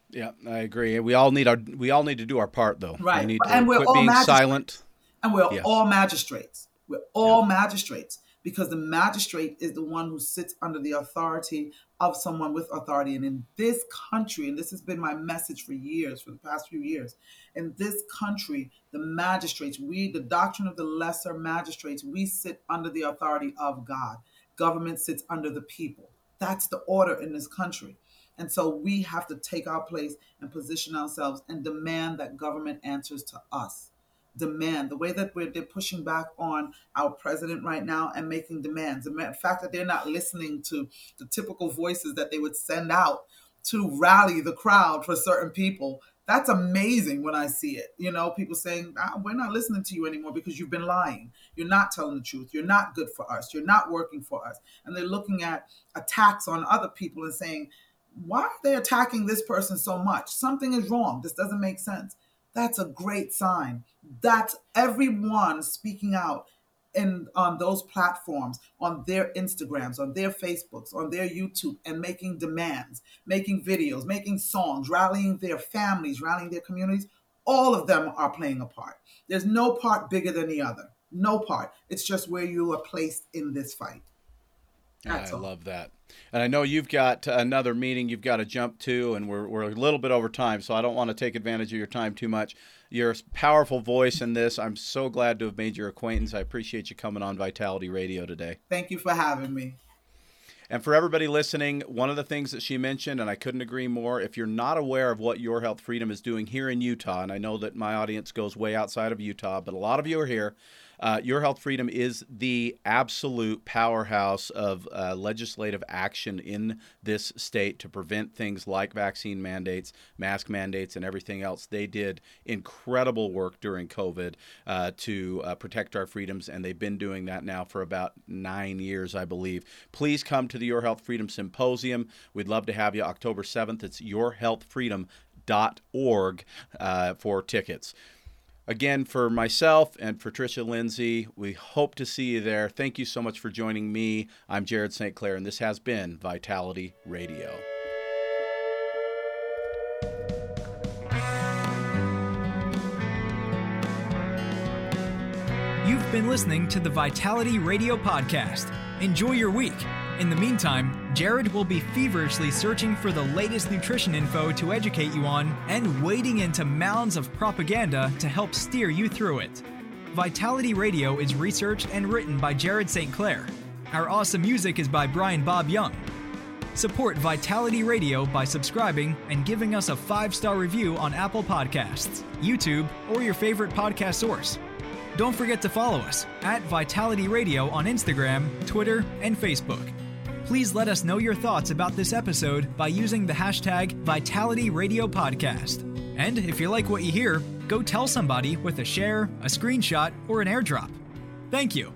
Yeah, I agree. We all need our we all need to do our part though. Right. We need to and we're all being silent. And we're yes. all magistrates. We're all yeah. magistrates because the magistrate is the one who sits under the authority of someone with authority. And in this country, and this has been my message for years, for the past few years, in this country, the magistrates, we, the doctrine of the lesser magistrates, we sit under the authority of God. Government sits under the people. That's the order in this country. And so we have to take our place and position ourselves and demand that government answers to us. Demand the way that we're they're pushing back on our president right now and making demands. The fact that they're not listening to the typical voices that they would send out to rally the crowd for certain people That's amazing when I see it. You know, people saying, ah, we're not listening to you anymore because you've been lying. You're not telling the truth. You're not good for us. You're not working for us. And they're looking at attacks on other people and saying, why are they attacking this person so much? Something is wrong. This doesn't make sense. That's a great sign. That's everyone speaking out in on those platforms, on their Instagrams, on their Facebooks, on their YouTube, and making demands, making videos, making songs, rallying their families, rallying their communities. All of them are playing a part. There's no part bigger than the other. No part. It's just where you are placed in this fight. That's I all. love that. And I know you've got another meeting you've got to jump to, and we're, we're a little bit over time, so I don't want to take advantage of your time too much. You're a powerful voice in this. I'm so glad to have made your acquaintance. I appreciate you coming on Vitality Radio today. Thank you for having me. And for everybody listening, one of the things that she mentioned, and I couldn't agree more, if you're not aware of what Your Health Freedom is doing here in Utah, and I know that my audience goes way outside of Utah, but a lot of you are here. Uh, Your Health Freedom is the absolute powerhouse of uh, legislative action in this state to prevent things like vaccine mandates, mask mandates, and everything else. They did incredible work during COVID uh, to uh, protect our freedoms, and they've been doing that now for about nine years, I believe. Please come to the Your Health Freedom Symposium. We'd love to have you October 7th. It's yourhealthfreedom.org uh, for tickets. Again, for myself and for Tricia Lindsay, we hope to see you there. Thank you so much for joining me. I'm Jared St. Clair, and this has been Vitality Radio. You've been listening to the Vitality Radio Podcast. Enjoy your week. In the meantime, Jared will be feverishly searching for the latest nutrition info to educate you on and wading into mounds of propaganda to help steer you through it. Vitality Radio is researched and written by Jared St. Clair. Our awesome music is by Brian Bob Young. Support Vitality Radio by subscribing and giving us a five star review on Apple Podcasts, YouTube, or your favorite podcast source. Don't forget to follow us at Vitality Radio on Instagram, Twitter, and Facebook please let us know your thoughts about this episode by using the hashtag Vitality Radio Podcast. And if you like what you hear, go tell somebody with a share, a screenshot, or an airdrop. Thank you.